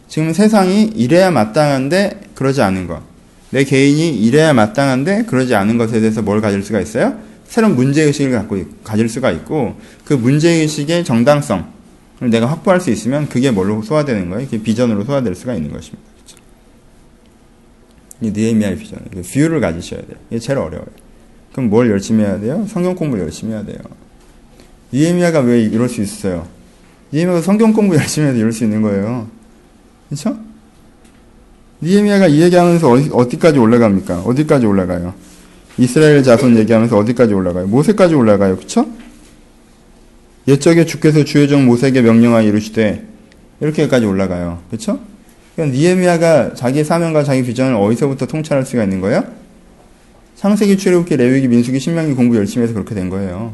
지금 세상이 이래야 마땅한데 그러지 않은 것. 내 개인이 이래야 마땅한데 그러지 않은 것에 대해서 뭘 가질 수가 있어요? 새로운 문제의식을 갖고 가질 수가 있고 그 문제의식의 정당성을 내가 확보할 수 있으면 그게 뭘로 소화되는 거예요? 그게 비전으로 소화될 수가 있는 것입니다. 그렇죠? 이 느헤미야의 비전, view를 가지셔야 돼요. 이게 제일 어려워요. 그럼 뭘 열심히 해야 돼요? 성경 공부를 열심히 해야 돼요. 니에미아가 왜 이럴 수 있어요? 니에미아가 성경 공부 열심히 해도 이럴 수 있는 거예요. 그렇죠? 니에미아가 이 얘기하면서 어디, 까지 올라갑니까? 어디까지 올라가요? 이스라엘 자손 얘기하면서 어디까지 올라가요? 모세까지 올라가요. 그쵸? 옛적에 주께서 주의 종 모세에게 명령하여 이르시되 이렇게까지 올라가요. 그쵸? 그러니까 니에미아가 자기 사명과 자기 비전을 어디서부터 통찰할 수가 있는 거예요? 창세기, 출애굽기, 레위기, 민수기, 신명기 공부 열심히 해서 그렇게 된 거예요.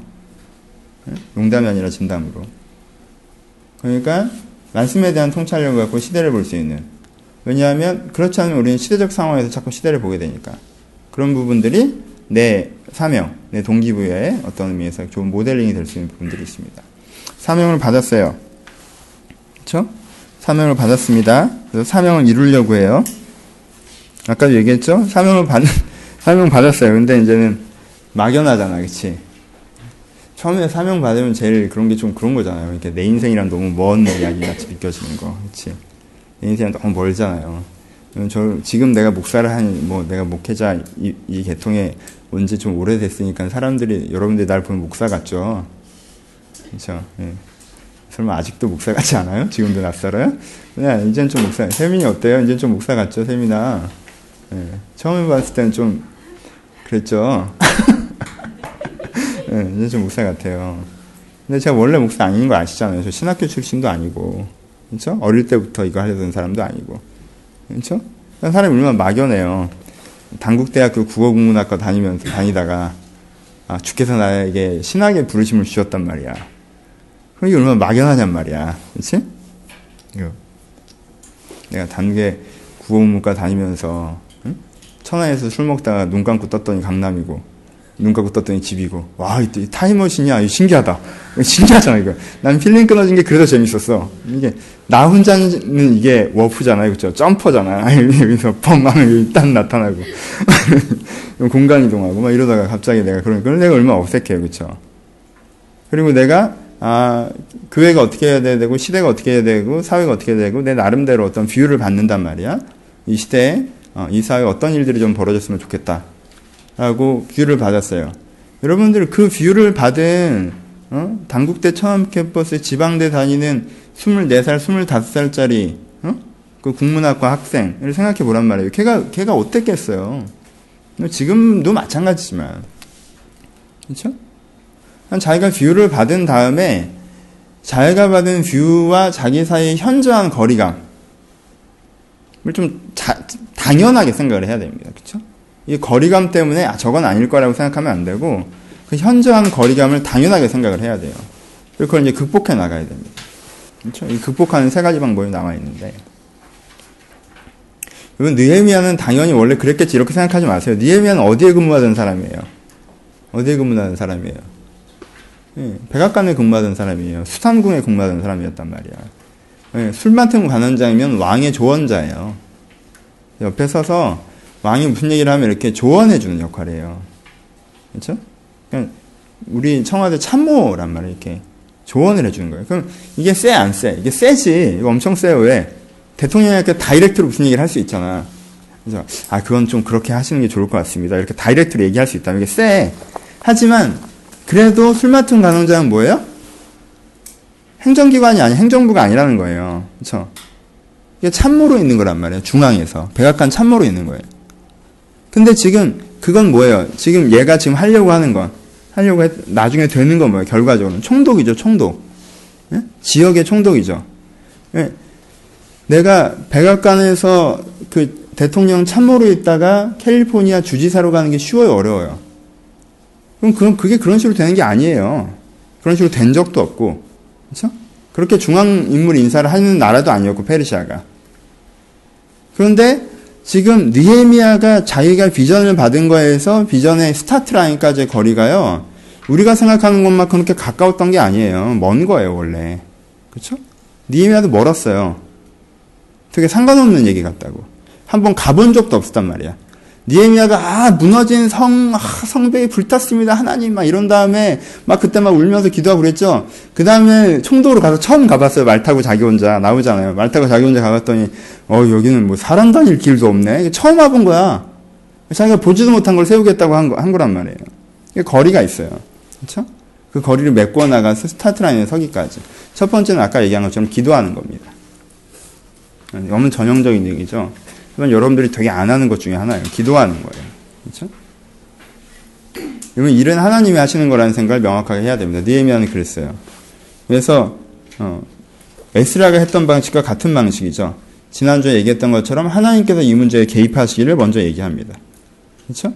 농담이 아니라 진담으로. 그러니까 말씀에 대한 통찰력을 갖고 시대를 볼 수 있는. 왜냐하면 그렇지 않으면 우리는 시대적 상황에서 자꾸 시대를 보게 되니까. 그런 부분들이 내 사명, 내 동기부여에 어떤 의미에서 좋은 모델링이 될 수 있는 부분들이 있습니다. 사명을 받았어요. 그렇죠? 사명을 받았습니다. 그래서 사명을 이루려고 해요. 아까도 얘기했죠? 사명을 받 <laughs> 사명 받았어요. 근데 이제는 막연하잖아, 그렇지? 처음에 사명 받으면 제일 그런 게 좀 그런 거잖아요. 이렇게 내 인생이랑 너무 먼 이야기 같이 느껴지는 거, 그렇지? 내 인생이랑 너무 멀잖아요. 저 지금 내가 목사를 한 뭐 내가 목회자 이, 이 계통에 온 지 좀 오래됐으니까 사람들이 여러분들이 날 보면 목사 같죠. 그렇죠. 예. 설마 아직도 목사 같지 않아요? 지금도 낯설어요? 그냥 이젠 좀 목사. 세민이 어때요? 이젠 좀 목사 같죠, 세민아. 예. 처음에 봤을 때는 좀 그랬죠. <laughs> 예, 이제 좀 목사 같아요. 근데 제가 원래 목사 아닌 거 아시잖아요. 저 신학교 출신도 아니고, 그렇죠? 어릴 때부터 이거 하려던 사람도 아니고, 그렇죠? 사람이 얼마나 막연해요. 당국대학교 국어국문학과 다니면서 다니다가 아, 주께서 나에게 신학의 부르심을 주셨단 말이야. 그게 얼마나 막연하냔 말이야. 그렇지? 내가 단대 국어국문과 다니면서 응? 천안에서 술 먹다가 눈 감고 떴더니 강남이고 눈 감고 떴더니 집이고 와 이때 타임머신이야. 신기하다. 신기하잖아 이거. 난 필름 끊어진 게 그래서 재밌었어. 이게 나 혼자는 이게 warp잖아요 그렇죠 jumper잖아. <laughs> 여기서 펑 하면 딱 나타나고. <laughs> 공간 이동하고 막 이러다가 갑자기 내가 그런 그런 내가 얼마나 어색해요 그렇죠 그리고 내가 아 교회가 어떻게 해야 되고 시대가 어떻게 해야 되고 사회가 어떻게 해야 되고 내 나름대로 어떤 view를 받는단 말이야. 이 시대에 어, 이 사회에 어떤 일들이 좀 벌어졌으면 좋겠다 라고 view를 받았어요. 여러분들 그 view를 받은 어? 단국대 천안 캠퍼스 지방대 다니는 24살, 25살짜리 어? 그 국문학과 학생을 생각해 보란 말이에요. 걔가 걔가 어땠겠어요? 지금도 마찬가지지만 그렇죠? 자기가 view를 받은 다음에 자기가 받은 view와 자기 사이의 현저한 거리감을 좀 자, 당연하게 생각을 해야 됩니다. 그렇죠? 이 거리감 때문에 아, 저건 아닐 거라고 생각하면 안 되고 그 현저한 거리감을 당연하게 생각을 해야 돼요. 그걸 이제 극복해 나가야 됩니다. 그렇죠? 이 극복하는 세 가지 방법이 나와 있는데 이건 느헤미야는 당연히 원래 그랬겠지 이렇게 생각하지 마세요. 느헤미야는 어디에 근무하던 사람이에요? 어디에 근무하는 사람이에요? 예, 백악관에 근무하던 사람이에요. 수산궁에 근무하던 사람이었단 말이야. 예, 술 맡은 관원장이면 왕의 조언자예요. 옆에 서서 왕이 무슨 얘기를 하면 이렇게 조언해 주는 역할이에요. 그렇죠? 그냥 우리 청와대 참모란 말이에요. 이렇게 조언을 해 주는 거예요. 그럼 이게 쎄 안 쎄? 이게 쎄지. 이거 엄청 쎄요. 왜? 대통령한테 다이렉트로 무슨 얘기를 할 수 있잖아. 그래서 아 그건 좀 그렇게 하시는 게 좋을 것 같습니다. 이렇게 다이렉트로 얘기할 수 있다면 이게 쎄. 하지만 그래도 술 맡은 간호장은 뭐예요? 행정기관이 아니 행정부가 아니라는 거예요. 그렇죠? 이게 참모로 있는 거란 말이에요. 중앙에서 백악관 참모로 있는 거예요. 근데 지금 그건 뭐예요? 지금 얘가 지금 하려고 하는 건 하려고 했, 나중에 되는 건 뭐예요? 결과적으로는 총독이죠, 총독. 예? 지역의 총독이죠. 예? 내가 백악관에서 그 대통령 참모로 있다가 캘리포니아 주지사로 가는 게 쉬워요, 어려워요? 그럼 그럼 그게 그런 식으로 되는 게 아니에요. 그런 식으로 된 적도 없고, 그렇죠? 그렇게 중앙 인물 인사를 하는 나라도 아니었고 페르시아가. 그런데 지금 느헤미야가 자기가 비전을 받은 거에서 비전의 스타트 라인까지의 거리가요. 우리가 생각하는 것만큼 그렇게 가까웠던 게 아니에요. 먼 거예요, 원래. 그렇죠? 느헤미야도 멀었어요. 되게 상관없는 얘기 같다고. 한번 가본 적도 없었단 말이야. 니에미아가 아 무너진 성 아, 성벽이 불탔습니다 하나님 막 이런 다음에 막 그때 막 울면서 기도하고 그랬죠. 그 다음에 총독으로 가서 처음 가봤어요. 말 타고 자기 혼자 나오잖아요. 말 타고 자기 혼자 가봤더니 어 여기는 뭐 사람 다닐 길도 없네. 처음 와본 거야. 자기가 보지도 못한 걸 세우겠다고 한, 거, 한 거란 말이에요. 거리가 있어요. 그렇죠? 그 거리를 메꿔 나가서 스타트 라인에 서기까지. 첫 번째는 아까 얘기한 것처럼 기도하는 겁니다. 너무 전형적인 얘기죠. 그건 여러분들이 되게 안 하는 것 중에 하나예요. 기도하는 거예요. 그렇죠? 이건 일은 하나님이 하시는 거라는 생각을 명확하게 해야 됩니다. 니에미아는 그랬어요. 그래서 어, 에스라가 했던 방식과 같은 방식이죠. 지난주에 얘기했던 것처럼 하나님께서 이 문제에 개입하시기를 먼저 얘기합니다. 그렇죠?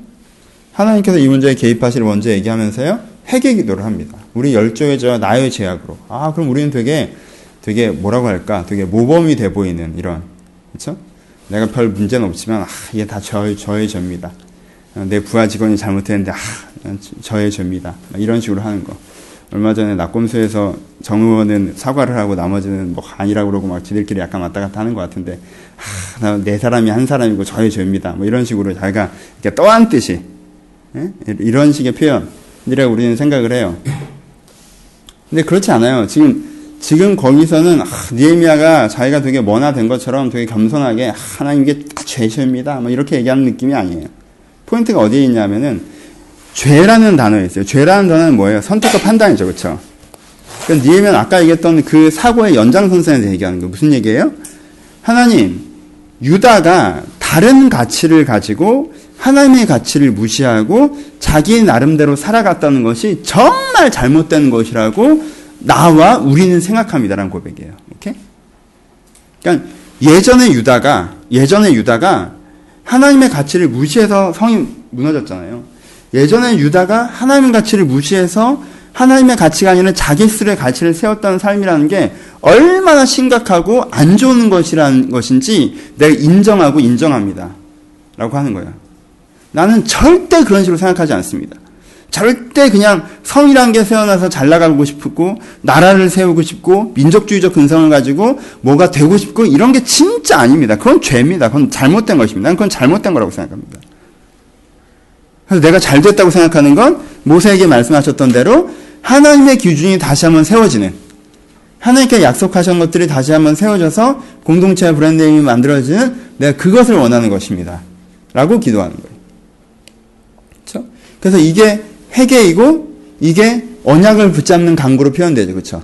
하나님께서 이 문제에 개입하시기를 먼저 얘기하면서요. 회개 기도를 합니다. 우리 열조의 죄와 나의 죄악으로. 아, 그럼 우리는 되게 되게 뭐라고 할까? 되게 모범이 돼 보이는 이런 그렇죠? 내가 별 문제는 없지만 아, 이게 다 저, 저의 죄입니다. 어, 내 부하 직원이 잘못했는데 아, 저의 죄입니다. 이런 식으로 하는 거. 얼마 전에 낙검수에서 정 의원은 사과를 하고 나머지는 뭐 아니라고 그러고 막 지들끼리 약간 왔다 갔다 하는 것 같은데 하, 내 사람이 한 사람이고 저의 죄입니다. 뭐 이런 식으로 자기가 이렇게 떠안듯이 예? 이런 식의 표현이라고 우리는 생각을 해요. 근데 그렇지 않아요. 지금 지금 거기서는 아, 니에미아가 자기가 되게 머나된 것처럼 되게 겸손하게 아, 하나님 이게 죄입니다. 뭐 이렇게 얘기하는 느낌이 아니에요. 포인트가 어디에 있냐면은 죄라는 단어에 있어요. 죄라는 단어는 뭐예요? 선택과 판단이죠, 그렇죠? 그러니까 니에미아는 아까 얘기했던 그 사고의 연장선상에 대해 얘기하는 거 무슨 얘기예요? 하나님, 유다가 다른 가치를 가지고 하나님의 가치를 무시하고 자기 나름대로 살아갔다는 것이 정말 잘못된 것이라고 나와 우리는 생각합니다라는 고백이에요. 오케이? 그러니까 예전의 유다가 예전의 유다가 하나님의 가치를 무시해서 성이 무너졌잖아요. 예전에 유다가 하나님의 가치를 무시해서 하나님의 가치가 아니라 자기 스스로의 가치를 세웠다는 삶이라는 게 얼마나 심각하고 안 좋은 것이라는 것인지 내가 인정하고 인정합니다. 라고 하는 거예요. 나는 절대 그런 식으로 생각하지 않습니다. 절대 그냥 성이란 게 세워나서 잘 나가고 싶고 나라를 세우고 싶고 민족주의적 근성을 가지고 뭐가 되고 싶고 이런 게 진짜 아닙니다. 그건 죄입니다. 그건 잘못된 것입니다. 난 그건 잘못된 거라고 생각합니다. 그래서 내가 잘 됐다고 생각하는 건 모세에게 말씀하셨던 대로 하나님의 기준이 다시 한번 세워지는 하나님께 약속하신 것들이 다시 한번 세워져서 공동체의 브랜드임이 만들어지는 내가 그것을 원하는 것입니다. 라고 기도하는 거예요. 그렇죠? 그래서 이게 회개이고 이게 언약을 붙잡는 강구로 표현되죠. 그렇죠?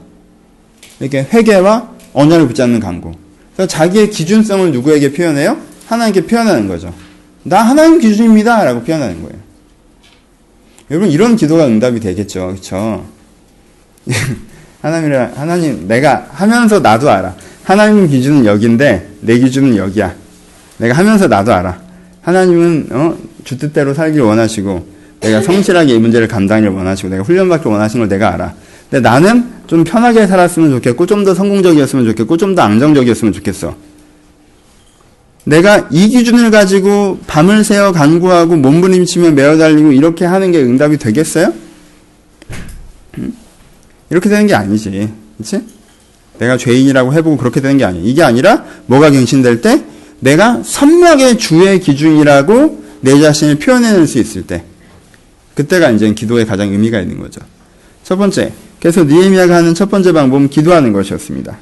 이렇게 회개와 언약을 붙잡는 강구. 그래서 자기의 기준성을 누구에게 표현해요? 하나님께 표현하는 거죠. 나 하나님 기준입니다. 라고 표현하는 거예요. 여러분 이런 기도가 응답이 되겠죠. 그렇죠? <laughs> 하나님이라 하나님 내가 하면서 나도 알아. 하나님 기준은 여기인데 내 기준은 여기야. 내가 하면서 나도 알아. 하나님은 어, 주 뜻대로 살기를 원하시고 내가 성실하게 이 문제를 감당하기를 원하시고 내가 훈련받기 원하시는 걸 내가 알아. 근데 나는 좀 편하게 살았으면 좋겠고 좀 더 성공적이었으면 좋겠고 좀 더 안정적이었으면 좋겠어. 내가 이 기준을 가지고 밤을 새어 간구하고 몸부림치며 매어 달리고 이렇게 하는 게 응답이 되겠어요? 이렇게 되는 게 아니지. 그치? 내가 죄인이라고 해보고 그렇게 되는 게 아니야. 이게 아니라 뭐가 갱신될 때 내가 선명의 주의 기준이라고 내 자신을 표현해낼 수 있을 때 그때가 이제 기도에 가장 의미가 있는 거죠. 첫 번째, 그래서 니에미아가 하는 첫 번째 방법은 기도하는 것이었습니다.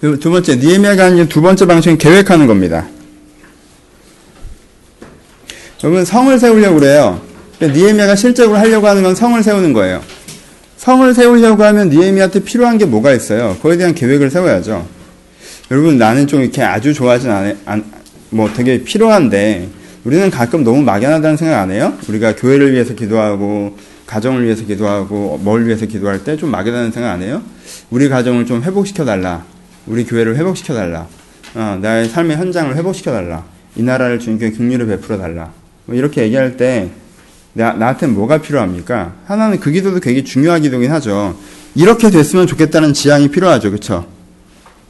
두 번째, 니에미아가 하는 두 번째 방식은 계획하는 겁니다. 여러분 성을 세우려고 그래요. 니에미아가 실적으로 하려고 하는 건 성을 세우는 거예요. 성을 세우려고 하면 니에미아한테 필요한 게 뭐가 있어요? 그에 대한 계획을 세워야죠. 여러분 나는 좀 이렇게 아주 좋아하진 않, 안, 뭐 되게 필요한데 우리는 가끔 너무 막연하다는 생각 안 해요? 우리가 교회를 위해서 기도하고 가정을 위해서 기도하고 뭘 위해서 기도할 때 좀 막연하다는 생각 안 해요? 우리 가정을 좀 회복시켜 달라. 우리 교회를 회복시켜 달라. 어, 나의 삶의 현장을 회복시켜 달라. 이 나라를 주님께 긍휼을 베풀어 달라. 뭐 이렇게 얘기할 때 나, 나한테 뭐가 필요합니까? 하나는 그 기도도 되게 중요한 기도긴 하죠. 이렇게 됐으면 좋겠다는 지향이 필요하죠. 그쵸?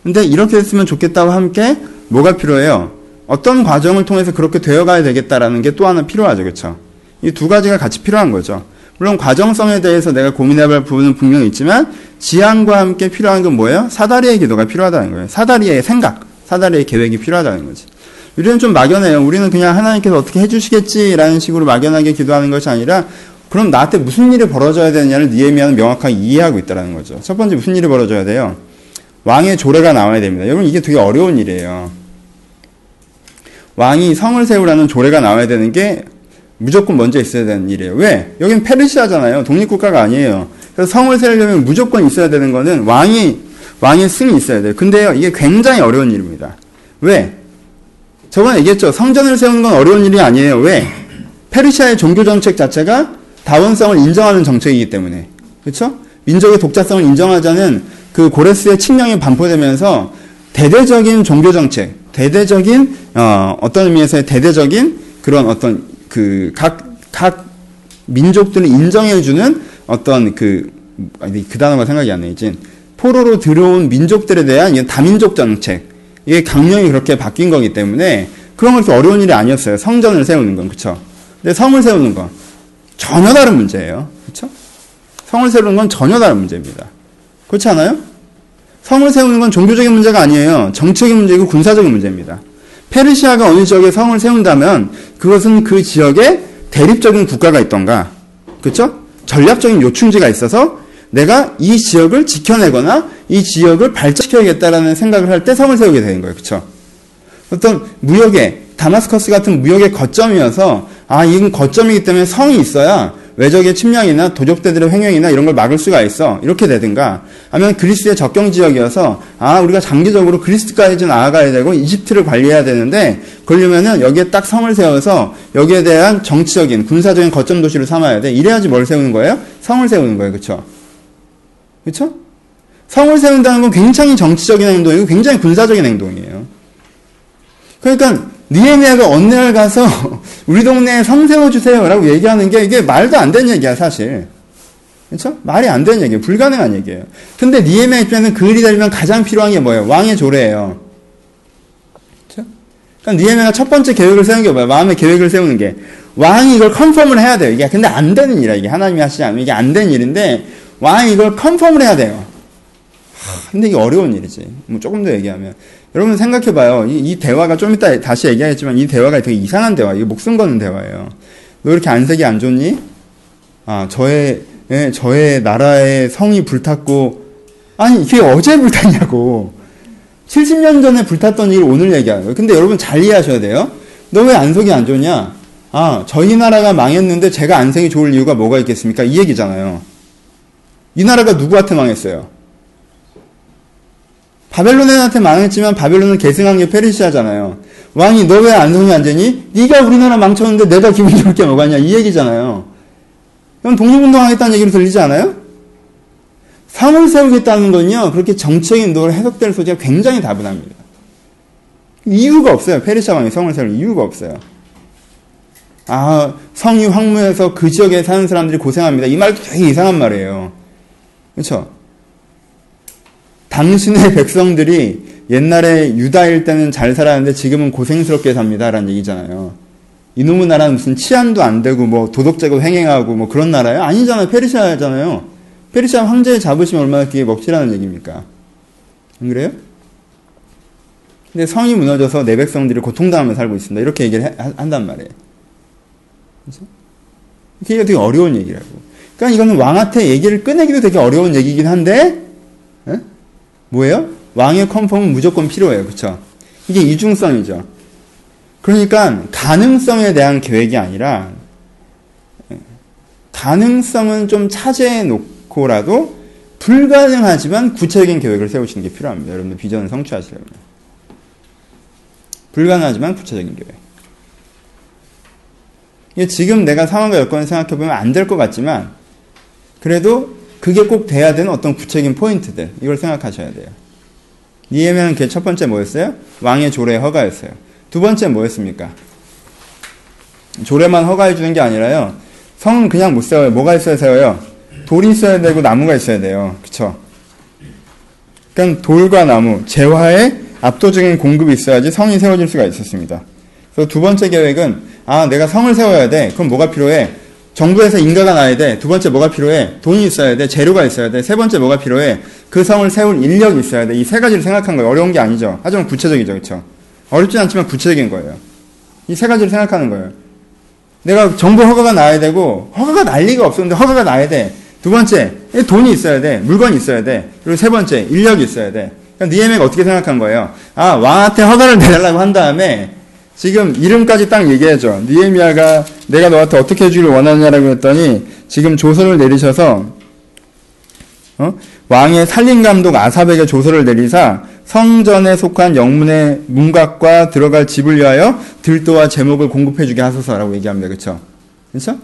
근데 이렇게 됐으면 좋겠다고 함께 뭐가 필요해요? 어떤 과정을 통해서 그렇게 되어가야 되겠다라는 게 또 하나 필요하죠. 그쵸? 이두 가지가 같이 필요한 거죠. 물론 과정성에 대해서 내가 고민해볼 야 부분은 분명히 있지만 지향과 함께 필요한 건 뭐예요? 사다리의 기도가 필요하다는 거예요. 사다리의 생각, 사다리의 계획이 필요하다는 거지. 우리는 좀 막연해요. 우리는 그냥 하나님께서 어떻게 해주시겠지라는 식으로 막연하게 기도하는 것이 아니라 그럼 나한테 무슨 일이 벌어져야 되느냐를 니에미아는 명확하게 이해하고 있다는 거죠. 첫 번째 무슨 일이 벌어져야 돼요? 왕의 조례가 나와야 됩니다. 여러분 이게 되게 어려운 일이에요. 왕이 성을 세우라는 조례가 나와야 되는 게 무조건 먼저 있어야 되는 일이에요. 왜? 여긴 페르시아잖아요. 독립국가가 아니에요. 그래서 성을 세우려면 무조건 있어야 되는 거는 왕이, 왕의 승이 있어야 돼요. 근데요, 이게 굉장히 어려운 일입니다. 왜? 저번에 얘기했죠. 성전을 세우는 건 어려운 일이 아니에요. 왜? 페르시아의 종교 정책 자체가 다원성을 인정하는 정책이기 때문에. 그렇죠? 민족의 독자성을 인정하자는 그 고레스의 칙령이 반포되면서 대대적인 종교 정책, 대대적인 어, 어떤 의미에서의 대대적인 그런 어떤 그각각 민족들을 인정해주는 어떤 그, 그 단어가 생각이 안 나지. 포로로 들어온 민족들에 대한 다민족 정책, 이게 강령이 그렇게 바뀐 거기 때문에 그런 건 어려운 일이 아니었어요. 성전을 세우는 건, 그쵸? 근데 성을 세우는 건. 전혀 다른 문제예요. 그렇죠? 성을 세우는 건 전혀 다른 문제입니다. 그렇지 않아요? 성을 세우는 건 종교적인 문제가 아니에요. 정치적인 문제이고 군사적인 문제입니다. 페르시아가 어느 지역에 성을 세운다면 그것은 그 지역에 대립적인 국가가 있던가, 그렇죠? 전략적인 요충지가 있어서 내가 이 지역을 지켜내거나 이 지역을 발전시켜야겠다라는 생각을 할 때 성을 세우게 되는 거예요, 그렇죠? 어떤 무역의 다마스커스 같은 무역의 거점이어서 아 이건 거점이기 때문에 성이 있어야 외적의 침략이나 도적대들의 횡행이나 이런 걸 막을 수가 있어. 이렇게 되든가. 아니면 그리스의 적경 지역이어서, 아, 우리가 장기적으로 그리스까지 나아가야 되고, 이집트를 관리해야 되는데, 그러려면은 여기에 딱 성을 세워서, 여기에 대한 정치적인, 군사적인 거점 도시를 삼아야 돼. 이래야지 뭘 세우는 거예요? 성을 세우는 거예요. 그쵸? 그쵸? 성을 세운다는 건 굉장히 정치적인 행동이고, 굉장히 군사적인 행동이에요. 그러니까, 니에미아가 어느 날 가서 <laughs> 우리 동네에 성 세워주세요라고 얘기하는 게 이게 말도 안 되는 얘기야 사실. 그렇죠? 말이 안 되는 얘기예요. 불가능한 얘기예요. 근데 니에미아 입장에서는 그 일이 되려면 가장 필요한 게 뭐예요? 왕의 조례예요. 그렇죠? 그러니까 니에미아가 첫 번째 계획을 세우는 게 뭐야? 마음의 계획을 세우는 게 왕이 이걸 컨펌을 해야 돼요. 이게 근데 안 되는 일이야. 이게 하나님이 하시지 않으면 이게 안 되는 일인데 왕이 이걸 컨펌을 해야 돼요. 근데 이게 어려운 일이지. 뭐 조금 더 얘기하면 여러분 생각해봐요. 이, 이, 대화가 좀 이따 다시 얘기하겠지만 이 대화가 되게 이상한 대화. 이게 목숨 거는 대화예요. 너 이렇게 안색이 안 좋니? 아, 저의, 예, 저의 나라의 성이 불탔고, 아니, 이게 어제 불탔냐고. 70년 전에 불탔던 일 오늘 얘기하는. 근데 여러분 잘 이해하셔야 돼요. 너 왜 안색이 안 좋냐? 아, 저희 나라가 망했는데 제가 안색이 좋을 이유가 뭐가 있겠습니까? 이 얘기잖아요. 이 나라가 누구한테 망했어요? 바벨론한테 망했지만 바벨론을 계승한 게 페르시아잖아요. 왕이 너 왜 안색이 안 되니? 네가 우리나라 망쳤는데 내가 기분 좋을 게 뭐가 있냐 이 얘기잖아요. 그럼 독립운동하겠다는 얘기로 들리지 않아요? 성을 세우겠다는 건요 그렇게 정치적인 걸로 해석될 소지가 굉장히 다분합니다. 이유가 없어요. 페르시아 왕이 성을 세울 이유가 없어요. 아 성이 황무해서 그 지역에 사는 사람들이 고생합니다. 이 말도 되게 이상한 말이에요. 그렇죠? 당신의 백성들이 옛날에 유다일 때는 잘 살았는데 지금은 고생스럽게 삽니다 라는 얘기잖아요. 이놈의 나라는 무슨 치안도 안 되고 뭐 도덕제고 횡행하고 뭐 그런 나라예요? 아니잖아요. 페르시아잖아요. 페르시아 황제 잡으시면 얼마나 그게 먹튀라는 얘기입니까? 안 그래요? 근데 성이 무너져서 내 백성들이 고통당하며 살고 있습니다. 이렇게 얘기를 해, 한단 말이에요. 그렇죠? 이게 되게 어려운 얘기라고. 그러니까 이거는 왕한테 얘기를 꺼내기도 되게 어려운 얘기긴 한데 에? 뭐예요? 왕의 컨펌은 무조건 필요해요. 그쵸? 이게 이중성이죠. 그러니까 가능성에 대한 계획이 아니라 가능성은 좀 차지해 놓고라도 불가능하지만 구체적인 계획을 세우시는 게 필요합니다. 여러분들 비전을 성취하시려면. 불가능하지만 구체적인 계획. 지금 내가 상황과 여건을 생각해보면 안 될 것 같지만 그래도 그게 꼭 돼야 되는 어떤 구체적인 포인트들 이걸 생각하셔야 돼요. 니에미아는 그 첫 번째 뭐였어요? 왕의 조례 허가였어요. 두 번째 뭐였습니까? 조례만 허가해 주는 게 아니라요. 성은 그냥 못 세워요. 뭐가 있어야 세워요? 돌이 있어야 되고 나무가 있어야 돼요. 그쵸? 그러니까 돌과 나무, 재화의 압도적인 공급이 있어야지 성이 세워질 수가 있었습니다. 그래서 두 번째 계획은 아 내가 성을 세워야 돼. 그럼 뭐가 필요해? 정부에서 인가가 나야 돼. 두 번째 뭐가 필요해? 돈이 있어야 돼. 재료가 있어야 돼. 세 번째 뭐가 필요해? 그 성을 세울 인력이 있어야 돼. 이 세 가지를 생각한 거예요. 어려운 게 아니죠. 하지만 구체적이죠. 그렇죠? 어렵진 않지만 구체적인 거예요. 이 세 가지를 생각하는 거예요. 내가 정부 허가가 나야 되고 허가가 날 리가 없었는데 허가가 나야 돼. 두 번째 돈이 있어야 돼. 물건이 있어야 돼. 그리고 세 번째 인력이 있어야 돼. 그러니까 니에메가 어떻게 생각한 거예요? 아 왕한테 허가를 내달라고 한 다음에 지금 이름까지 딱 얘기해줘. 니에미아가 내가 너한테 어떻게 해주길 원하느냐라고 했더니 지금 조서를 내리셔서 어? 왕의 살림 감독 아삽에게 조서를 내리사 성전에 속한 영문의 문각과 들어갈 집을 위하여 들도와 제목을 공급해주게 하소서라고 얘기합니다. 그렇죠? 그렇죠?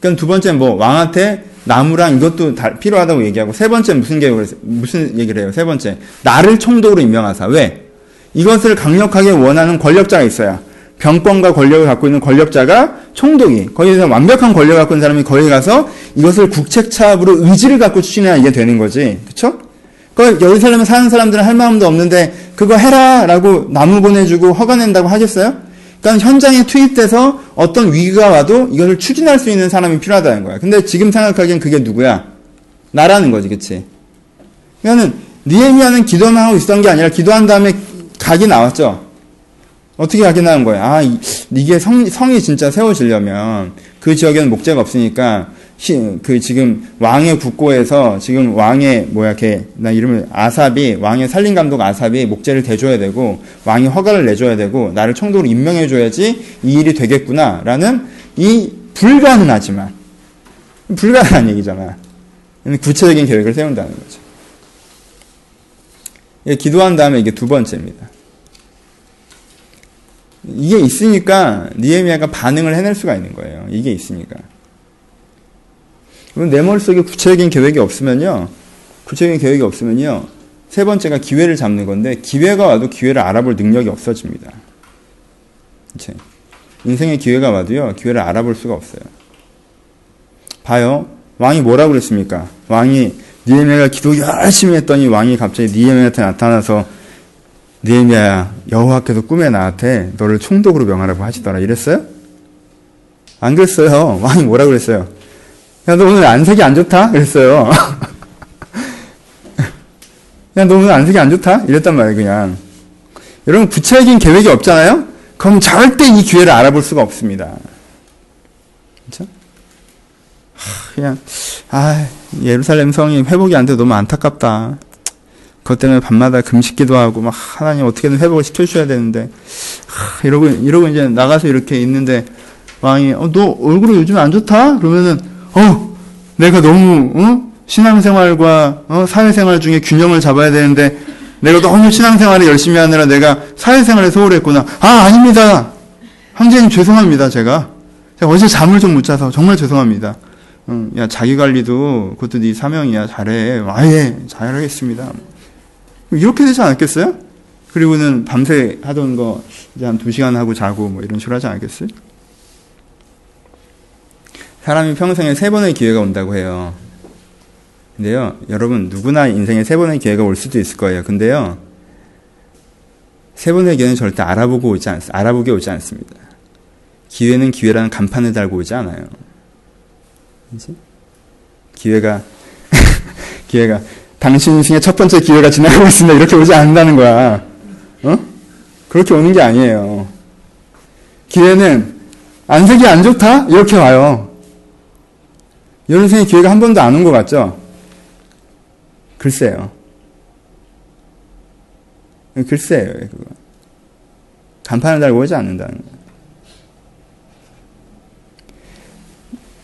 그럼 두 번째 뭐 왕한테 나무랑 이것도 필요하다고 얘기하고 세 번째 무슨 계획을 무슨 얘기를 해요? 세 번째 나를 총독으로 임명하사 왜? 이것을 강력하게 원하는 권력자가 있어야 병권과 권력을 갖고 있는 권력자가 총독이 거기서 완벽한 권력을 갖고 있는 사람이 거기 가서 이것을 국책차압으로 의지를 갖고 추진해야 이게 되는 거지. 그쵸? 그 예루살렘에 사는 사람들은 할 마음도 없는데 그거 해라 라고 나무 보내주고 허가 낸다고 하겠어요? 그러니까 현장에 투입돼서 어떤 위기가 와도 이것을 추진할 수 있는 사람이 필요하다는 거야. 근데 지금 생각하기엔 그게 누구야? 나라는 거지, 그치? 그러니까는 니에미아는 기도만 하고 있었던 게 아니라 기도한 다음에 각이 나왔죠. 어떻게 각이 나온 거야? 아, 이, 게 성, 성이 진짜 세워지려면 그 지역에는 목재가 없으니까 그 지금 왕의 국고에서 지금 왕의 뭐야 걔 나 이름을 아삽이 왕의 살림 감독 아삽이 목재를 대줘야 되고 왕이 허가를 내줘야 되고 나를 총독으로 임명해 줘야지 이 일이 되겠구나라는 이 불가능하지만 불가능한 얘기잖아. 구체적인 계획을 세운다는 거죠. 예, 기도한 다음에 이게 두 번째입니다. 이게 있으니까 니에미아가 반응을 해낼 수가 있는 거예요. 이게 있으니까. 내 머릿속에 구체적인 계획이 없으면요. 구체적인 계획이 없으면요. 세 번째가 기회를 잡는 건데 기회가 와도 기회를 알아볼 능력이 없어집니다. 그치? 인생의 기회가 와도요. 기회를 알아볼 수가 없어요. 봐요. 왕이 뭐라고 그랬습니까? 왕이 니에미아가 기도 열심히 했더니 왕이 갑자기 니에미아한테 나타나서 니에미아야 여호와께서 꿈에 나한테 너를 총독으로 명하라고 하시더라 이랬어요? 안 그랬어요. <laughs> 왕이 뭐라고 그랬어요? 야, 너 오늘 안색이 안 좋다? 그랬어요. <laughs> 야, 너 오늘 안색이 안 좋다? 이랬단 말이에요, 그냥. 여러분, 구체적인 계획이 없잖아요? 그럼 절대 이 기회를 알아볼 수가 없습니다. 그죠? 그냥, 아, 예루살렘 성이 회복이 안돼 너무 안타깝다. 그것 때문에 밤마다 금식기도 하고, 막, 하나님 어떻게든 회복을 시켜주셔야 되는데, 하, 이러고, 이러고 이제 나가서 이렇게 있는데, 왕이, 어, 너 얼굴이 요즘 안 좋다? 그러면은, 어, 내가 너무 어? 신앙생활과 어? 사회생활 중에 균형을 잡아야 되는데 내가 너무 신앙생활을 열심히 하느라 내가 사회생활에 소홀했구나. 아 아닙니다. 황제님 죄송합니다. 제가 제가 어제 잠을 좀 못 자서 정말 죄송합니다. 응, 야 자기 관리도 그것도 네 사명이야 잘해. 아예 잘하겠습니다. 이렇게 되지 않았겠어요? 그리고는 밤새 하던 거 이제 한 두 시간 하고 자고 뭐 이런 식으로 하지 않았겠어요? 사람이 평생에 세 번의 기회가 온다고 해요. 근데요, 여러분, 누구나 인생에 세 번의 기회가 올 수도 있을 거예요. 근데요, 세 번의 기회는 절대 알아보고 오지 않, 알아보게 오지 않습니다. 기회는 기회라는 간판을 달고 오지 않아요. 그치? 기회가, <laughs> 기회가, 당신 인생의 첫 번째 기회가 지나가고 있습니다. 이렇게 오지 않는다는 거야. 어? 그렇게 오는 게 아니에요. 기회는 안색이 안 좋다? 이렇게 와요. 여러생의 기회가 한 번도 안 온 것 같죠? 글쎄요. 글쎄요, 그거. 간판을 달고 오지 않는다는 거예요.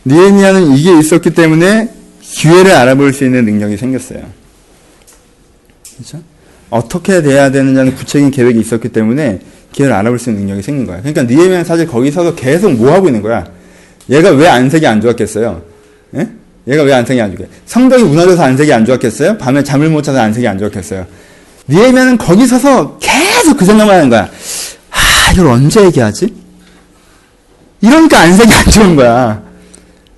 니에미아는 이게 있었기 때문에 기회를 알아볼 수 있는 능력이 생겼어요. 그렇죠? 어떻게 돼야 되느냐는 구체적인 계획이 있었기 때문에 기회를 알아볼 수 있는 능력이 생긴 거야. 그러니까 니에미아는 사실 거기 서서 계속 뭐 하고 있는 거야? 얘가 왜 안색이 안 좋았겠어요? 예? 얘가 왜 안색이 안 좋게? 성벽이 무너져서 안색이 안 좋았겠어요? 밤에 잠을 못 자서 안색이 안 좋았겠어요? 니에미아는 거기 서서 계속 그 생각만 하는 거야. 아, 이걸 언제 얘기하지? 이러니까 안색이 안 좋은 거야.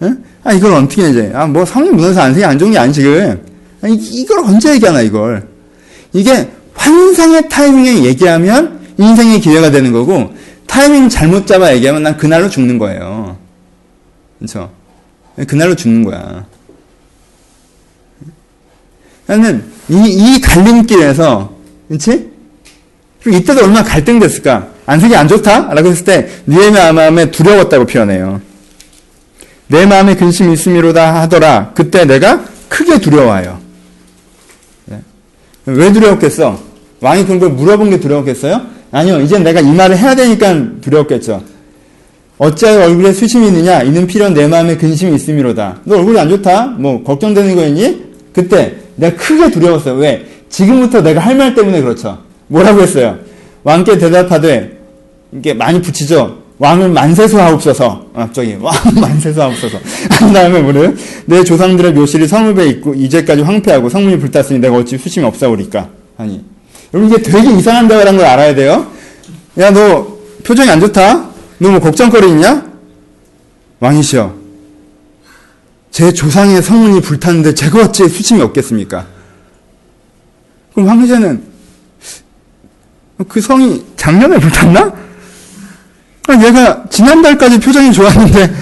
예? 아, 이걸 어떻게 이제? 아, 뭐 성이 무너져서 안색이 안 좋은 게 아니 지금. 아니, 이걸 언제 얘기하나 이걸. 이게 환상의 타이밍에 얘기하면 인생의 기회가 되는 거고 타이밍 잘못 잡아 얘기하면 난 그날로 죽는 거예요. 그렇죠? 그날로 죽는 거야. 나는 이, 이 갈림길에서, 그치? 그리고 이때도 얼마나 갈등됐을까? 안색이 안 좋다? 라고 했을 때, 네 마음에 두려웠다고 표현해요. 내 마음에 근심이 있음이로다 하더라. 그때 내가 크게 두려워요. 네. 왜 두려웠겠어? 왕이 그런 걸 물어본 게 두려웠겠어요? 아니요. 이제 내가 이 말을 해야 되니까 두려웠겠죠. 어찌하여 얼굴에 수심이 있느냐? 이는 필연 내 마음에 근심이 있음이로다. 너 얼굴이 안 좋다? 뭐 걱정되는 거였니? 그때 내가 크게 두려웠어요. 왜? 지금부터 내가 할 말 때문에 그렇죠. 뭐라고 했어요? 왕께 대답하되 이게 많이 붙이죠. 왕을 만세수하옵소서. 갑자기 왕 <laughs> 만세수하옵소서. 한 다음에 뭐래요? 내 조상들의 묘실이 성읍에 있고 이제까지 황폐하고 성문이 불탔으니 내가 어찌 수심이 없사오리까? 아니 여러분 이게 되게 이상한다라는 걸 알아야 돼요. 야 너 표정이 안 좋다? 너 뭐 걱정거리 있냐? 왕이시여. 제 조상의 성문이 불탔는데 제가 어찌 수침이 없겠습니까? 그럼 황제는 그 성이 작년에 불탔나? 아, 얘가 지난달까지 표정이 좋았는데,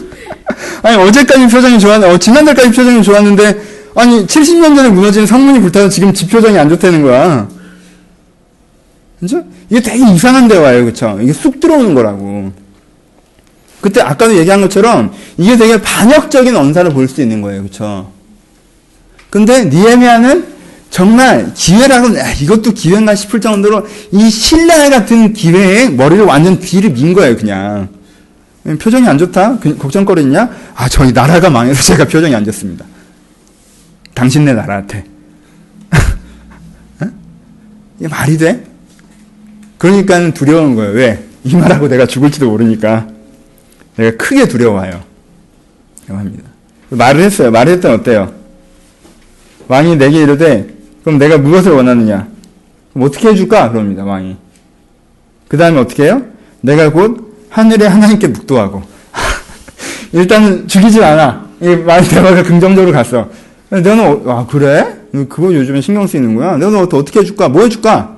<laughs> 아니, 어제까지 표정이 좋았는데, 어, 지난달까지 표정이 좋았는데, 아니, 70년 전에 무너진 성문이 불타서 지금 집 표정이 안 좋다는 거야. 그죠? 이게 되게 이상한 대화예요, 그쵸? 이게 쑥 들어오는 거라고. 그때 아까도 얘기한 것처럼 이게 되게 반역적인 언사를 볼 수 있는 거예요, 그쵸? 근데 니에미아는 정말 기회라고 야, 이것도 기회인가 싶을 정도로 이 신뢰 같은 기회에 머리를 완전 뒤를 민 거예요, 그냥. 표정이 안 좋다? 그, 걱정거리 있냐? 아, 저희 나라가 망해서 <laughs> 제가 표정이 안 좋습니다. 당신네 나라한테. <laughs> 이게 말이 돼? 그러니까 두려운 거예요. 왜? 이 말하고 내가 죽을지도 모르니까. 내가 크게 두려워해요. 합니다. 말을 했어요. 말을 했더니 어때요? 왕이 내게 이르되, 그럼 내가 무엇을 원하느냐? 그럼 어떻게 해줄까? 그럽니다, 왕이. 그 다음에 어떻게 해요? 내가 곧 하늘에 하나님께 묵도하고. <laughs> 일단은 죽이지 않아. 이 말, 대화가 긍정적으로 갔어. 너는, 어, 아, 그래? 그거 요즘에 신경 쓰이는구나. 너는 어떻게 해줄까? 뭐 해줄까?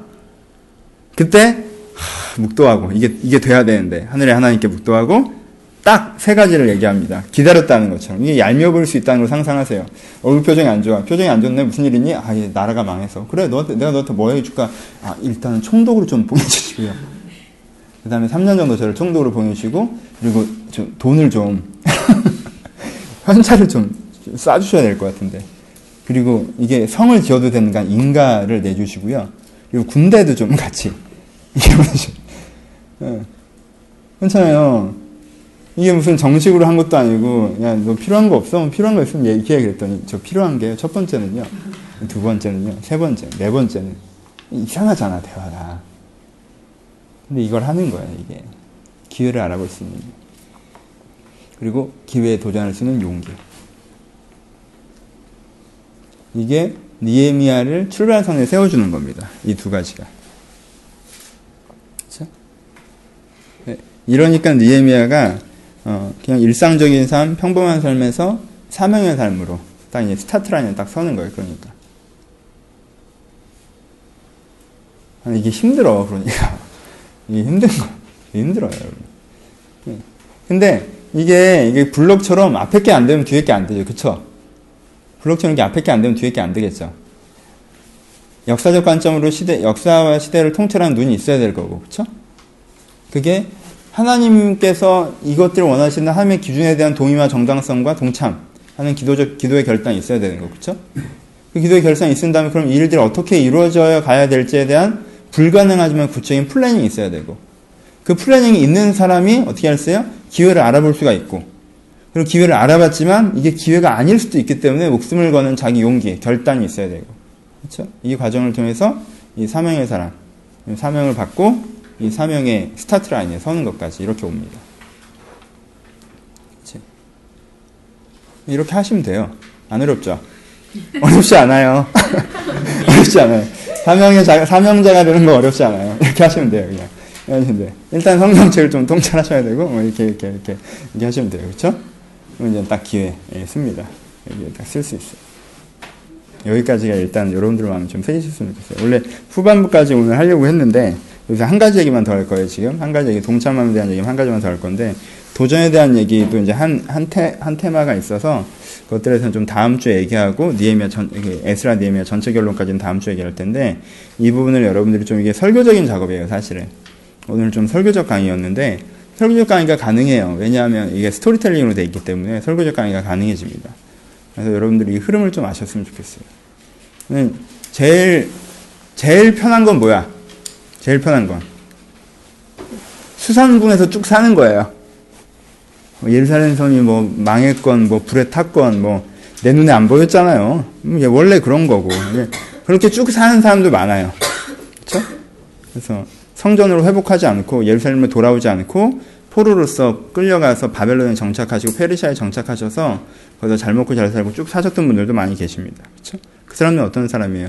그때, 하, 묵도하고. 이게, 이게 돼야 되는데. 하늘에 하나님께 묵도하고, 딱 세 가지를 얘기합니다. 기다렸다는 것처럼. 이게 얄미워 보일 수 있다는 걸 상상하세요. 얼굴 표정이 안 좋아. 표정이 안 좋네. 무슨 일이니? 아, 이 나라가 망해서. 그래, 너한테, 내가 너한테 뭐 해줄까? 아, 일단은 총독으로 좀 보내주시고요. <laughs> 그 다음에 3년 정도 저를 총독으로 보내주시고, 그리고 좀 돈을 좀, <laughs> 현찰을 좀 쏴주셔야 될 것 같은데. 그리고 이게 성을 지어도 되는가 인가를 내주시고요. 그리고 군대도 좀 같이. <laughs> 이게 무슨, 예. 괜찮아요. 이게 무슨 정식으로 한 것도 아니고, 야, 너 필요한 거 없어? 필요한 거 있으면 얘기해. 그랬더니, 저 필요한 게 첫 번째는요, 두 번째는요, 세 번째, 네 번째는. 이상하잖아, 대화가. 근데 이걸 하는 거야, 이게. 기회를 알아볼 수 있는. 그리고 기회에 도전할 수 있는 용기. 이게 니에미아를 출발선에 세워주는 겁니다. 이 두 가지가. 그렇죠? 네. 이러니까 니에미아가 어, 그냥 일상적인 삶, 평범한 삶에서 사명의 삶으로 딱 이제 스타트 라인에 딱 서는 거예요. 그러니까. 아니, 이게 힘들어. 그러니까 <laughs> 이게 힘든 거, 힘들어요. 여러분. 네. 근데 이게 이게 블록처럼 앞에 게 안 되면 뒤에 게 안 되죠. 그쵸? 블록처럼 게 앞에 게 안 되면 뒤에 게 안 되겠죠. 역사적 관점으로 시대, 역사와 시대를 통찰하는 눈이 있어야 될 거고, 그쵸? 그게 하나님께서 이것들을 원하시는 하나님의 기준에 대한 동의와 정당성과 동참하는 기도적, 기도의 결단이 있어야 되는 거, 그쵸? 그 기도의 결단이 있은다면 그럼 이 일들이 어떻게 이루어져 가야 될지에 대한 불가능하지만 구체적인 planning이 있어야 되고, 그 planning이 있는 사람이 어떻게 할수요? 기회를 알아볼 수가 있고, 그리고 기회를 알아봤지만 이게 기회가 아닐 수도 있기 때문에 목숨을 거는 자기 용기, 결단이 있어야 되고, 그렇죠? 이 과정을 통해서 이 사명의 사람, 사명을 받고 이 사명의 스타트 라인에 서는 것까지 이렇게 옵니다. 이렇게 하시면 돼요. 안 어렵죠? <laughs> 어렵지 않아요. <laughs> 어렵지 않아요. 사명의 자, 사명자가 되는 거 어렵지 않아요. 이렇게 하시면 돼요, 그냥. 하시면 돼요. 일단 성경책을 좀 통찰하셔야 되고, 뭐 이렇게, 이렇게, 이렇게, 이렇게 하시면 돼요. 그쵸? 그럼 이제 딱 기회에 씁니다. 여기에 딱 쓸 수 있어요. 여기까지가 일단 여러분들 마음에 좀 새기셨으면 좋겠어요. 원래 후반부까지 오늘 하려고 했는데, 여기서 한 가지 얘기만 더 할 거예요, 지금. 한 가지 얘기, 동참함에 대한 얘기만 한 가지만 더 할 건데, 도전에 대한 얘기도 이제 한, 한 테, 한 테마가 있어서, 그것들에서는 좀 다음 주에 얘기하고, 니에미아 전, 에스라 니에미아 전체 결론까지는 다음 주에 얘기할 텐데, 이 부분을 여러분들이 좀 이게 설교적인 작업이에요, 사실은. 오늘 좀 설교적 강의였는데, 설교적 강의가 가능해요. 왜냐하면 이게 스토리텔링으로 되어 있기 때문에 설교적 강의가 가능해집니다. 그래서 여러분들이 이 흐름을 좀 아셨으면 좋겠어요. 제일, 제일 편한 건 뭐야? 제일 편한 건. 수산군에서 쭉 사는 거예요. 뭐 예루살렘 섬이 뭐 망했건, 뭐 불에 탔건, 뭐 내 눈에 안 보였잖아요. 원래 그런 거고. 그렇게 쭉 사는 사람도 많아요. 그렇죠? 그래서 성전으로 회복하지 않고 예루살렘에 돌아오지 않고 포로로서 끌려가서 바벨론에 정착하시고 페르시아에 정착하셔서 거기서 잘 먹고 잘 살고 쭉 사셨던 분들도 많이 계십니다. 그렇죠? 그 사람은 어떤 사람이에요?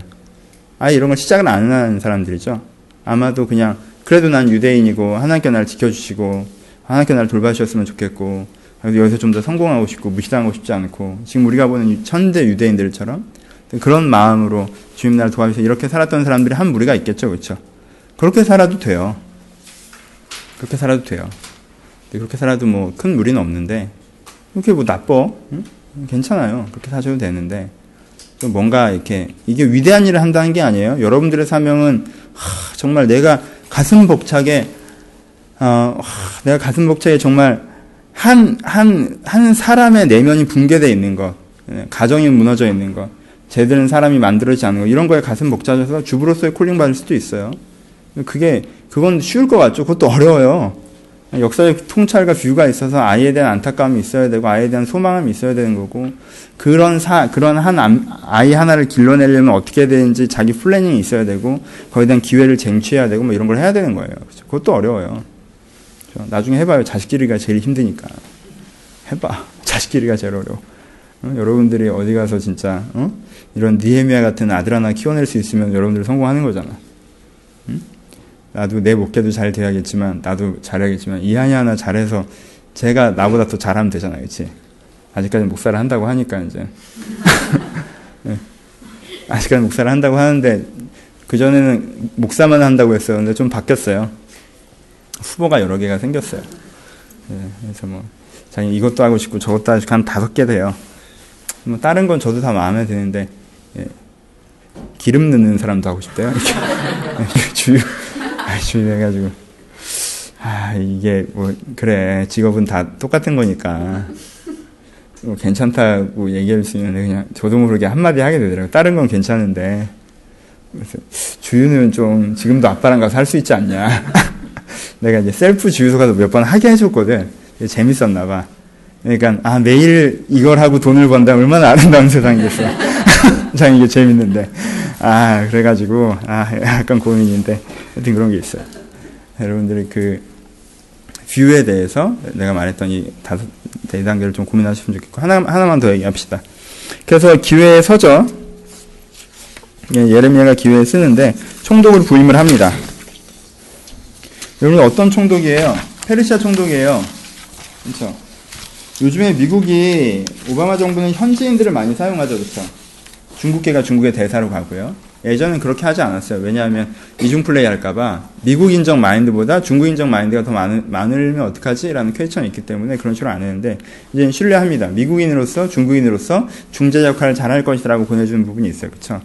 아예 이런 걸 시작을 안 하는 사람들이죠. 아마도 그냥 그래도 난 유대인이고 하나님께 나를 지켜주시고 하나님께 나를 돌봐주셨으면 좋겠고 그래서 여기서 좀 더 성공하고 싶고 무시당하고 싶지 않고 지금 우리가 보는 천대 유대인들처럼 그런 마음으로 주님 나를 도와주셔서 이렇게 살았던 사람들이 한 무리가 있겠죠. 그렇죠? 그렇게 살아도 돼요. 그렇게 살아도 돼요. 그렇게 살아도 뭐 큰 무리는 없는데 그렇게 뭐 나빠? 응? 괜찮아요. 그렇게 사셔도 되는데 좀 뭔가 이렇게 이게 위대한 일을 한다는 게 아니에요. 여러분들의 사명은 하, 정말 내가 가슴 벅차게 어, 하, 내가 가슴 벅차게 정말 한 한 한 사람의 내면이 붕괴되어 있는 것, 예, 가정이 무너져 있는 것, 제대로 사람이 만들어지지 않는 것 이런 거에 가슴 벅차져서 주부로서의 콜링 받을 수도 있어요. 그게 그건 쉬울 것 같죠. 그것도 어려워요. 역사의 통찰과 뷰가 있어서 아이에 대한 안타까움이 있어야 되고 아이에 대한 소망함이 있어야 되는 거고 그런 사 그런 한 아이 하나를 길러내려면 어떻게 되는지 자기 플래닝이 있어야 되고 거기에 대한 기회를 쟁취해야 되고 뭐 이런 걸 해야 되는 거예요. 그렇죠? 그것도 어려워요. 그렇죠? 나중에 해봐요. 자식 기르기가 제일 힘드니까 해봐. <laughs> 자식 기르기가 제일 어려워. 어? 여러분들이 어디 가서 진짜 어? 이런 니에미아 같은 아들 하나 키워낼 수 있으면 여러분들 성공하는 거잖아. 응? 나도 내 목회도 잘 돼야겠지만 나도 잘해야겠지만 이한이 하나 잘해서 제가 나보다 더 잘하면 되잖아요, 그렇지? 아직까지 목사를 한다고 하니까 이제 <laughs> 네. 아직까지 목사를 한다고 하는데 그 전에는 목사만 한다고. 근데 좀 바뀌었어요. 후보가 여러 개가 생겼어요. 네, 그래서 뭐 자기 이것도 하고 싶고 저것도 하고 싶고 한 다섯 개 돼요. 뭐 다른 건 저도 다 마음에 드는데 예. 기름 넣는 사람도 하고 싶대요. <laughs> 이렇게 주유 주의해가지고 아 이게 뭐 그래 직업은 다 똑같은 거니까 뭐 괜찮다고 얘기할 수 있는데 그냥 저도 모르게 한마디 하게 되더라고요. 다른 건 괜찮은데 그래서 주유는 좀 지금도 아빠랑 가서 할 수 있지 않냐. <laughs> 내가 이제 셀프 주유소 가서 몇 번 하게 해줬거든. 재밌었나 봐. 그러니까 아 매일 이걸 하고 돈을 번다 얼마나 아름다운 세상이겠어. <laughs> 참 이게 재밌는데 아 그래가지고 아 약간 고민인데 하여튼 그런 게 있어요. 여러분들이 그 뷰에 대해서 내가 말했던 이 다섯 대 단계를 좀 고민하시면 좋겠고 하나 하나만 더 얘기합시다. 그래서 기회에 서죠. 예, 예레미야가 기회에 쓰는데 총독을 부임을 합니다. 여러분 어떤 총독이에요? 페르시아 총독이에요. 그렇죠? 요즘에 미국이 오바마 정부는 현지인들을 많이 사용하죠, 그렇죠? 중국계가 중국의 대사로 가고요. 예전엔 그렇게 하지 않았어요. 왜냐하면 이중 플레이 할까봐 미국 인정 마인드보다 중국 인정 마인드가 더 많으, 많으면 어떡하지? 라는 퀘스천이 있기 때문에 그런 식으로 안 했는데 이제 신뢰합니다. 미국인으로서 중국인으로서 중재 역할을 잘할 것이라고 보내주는 부분이 있어요. 그쵸?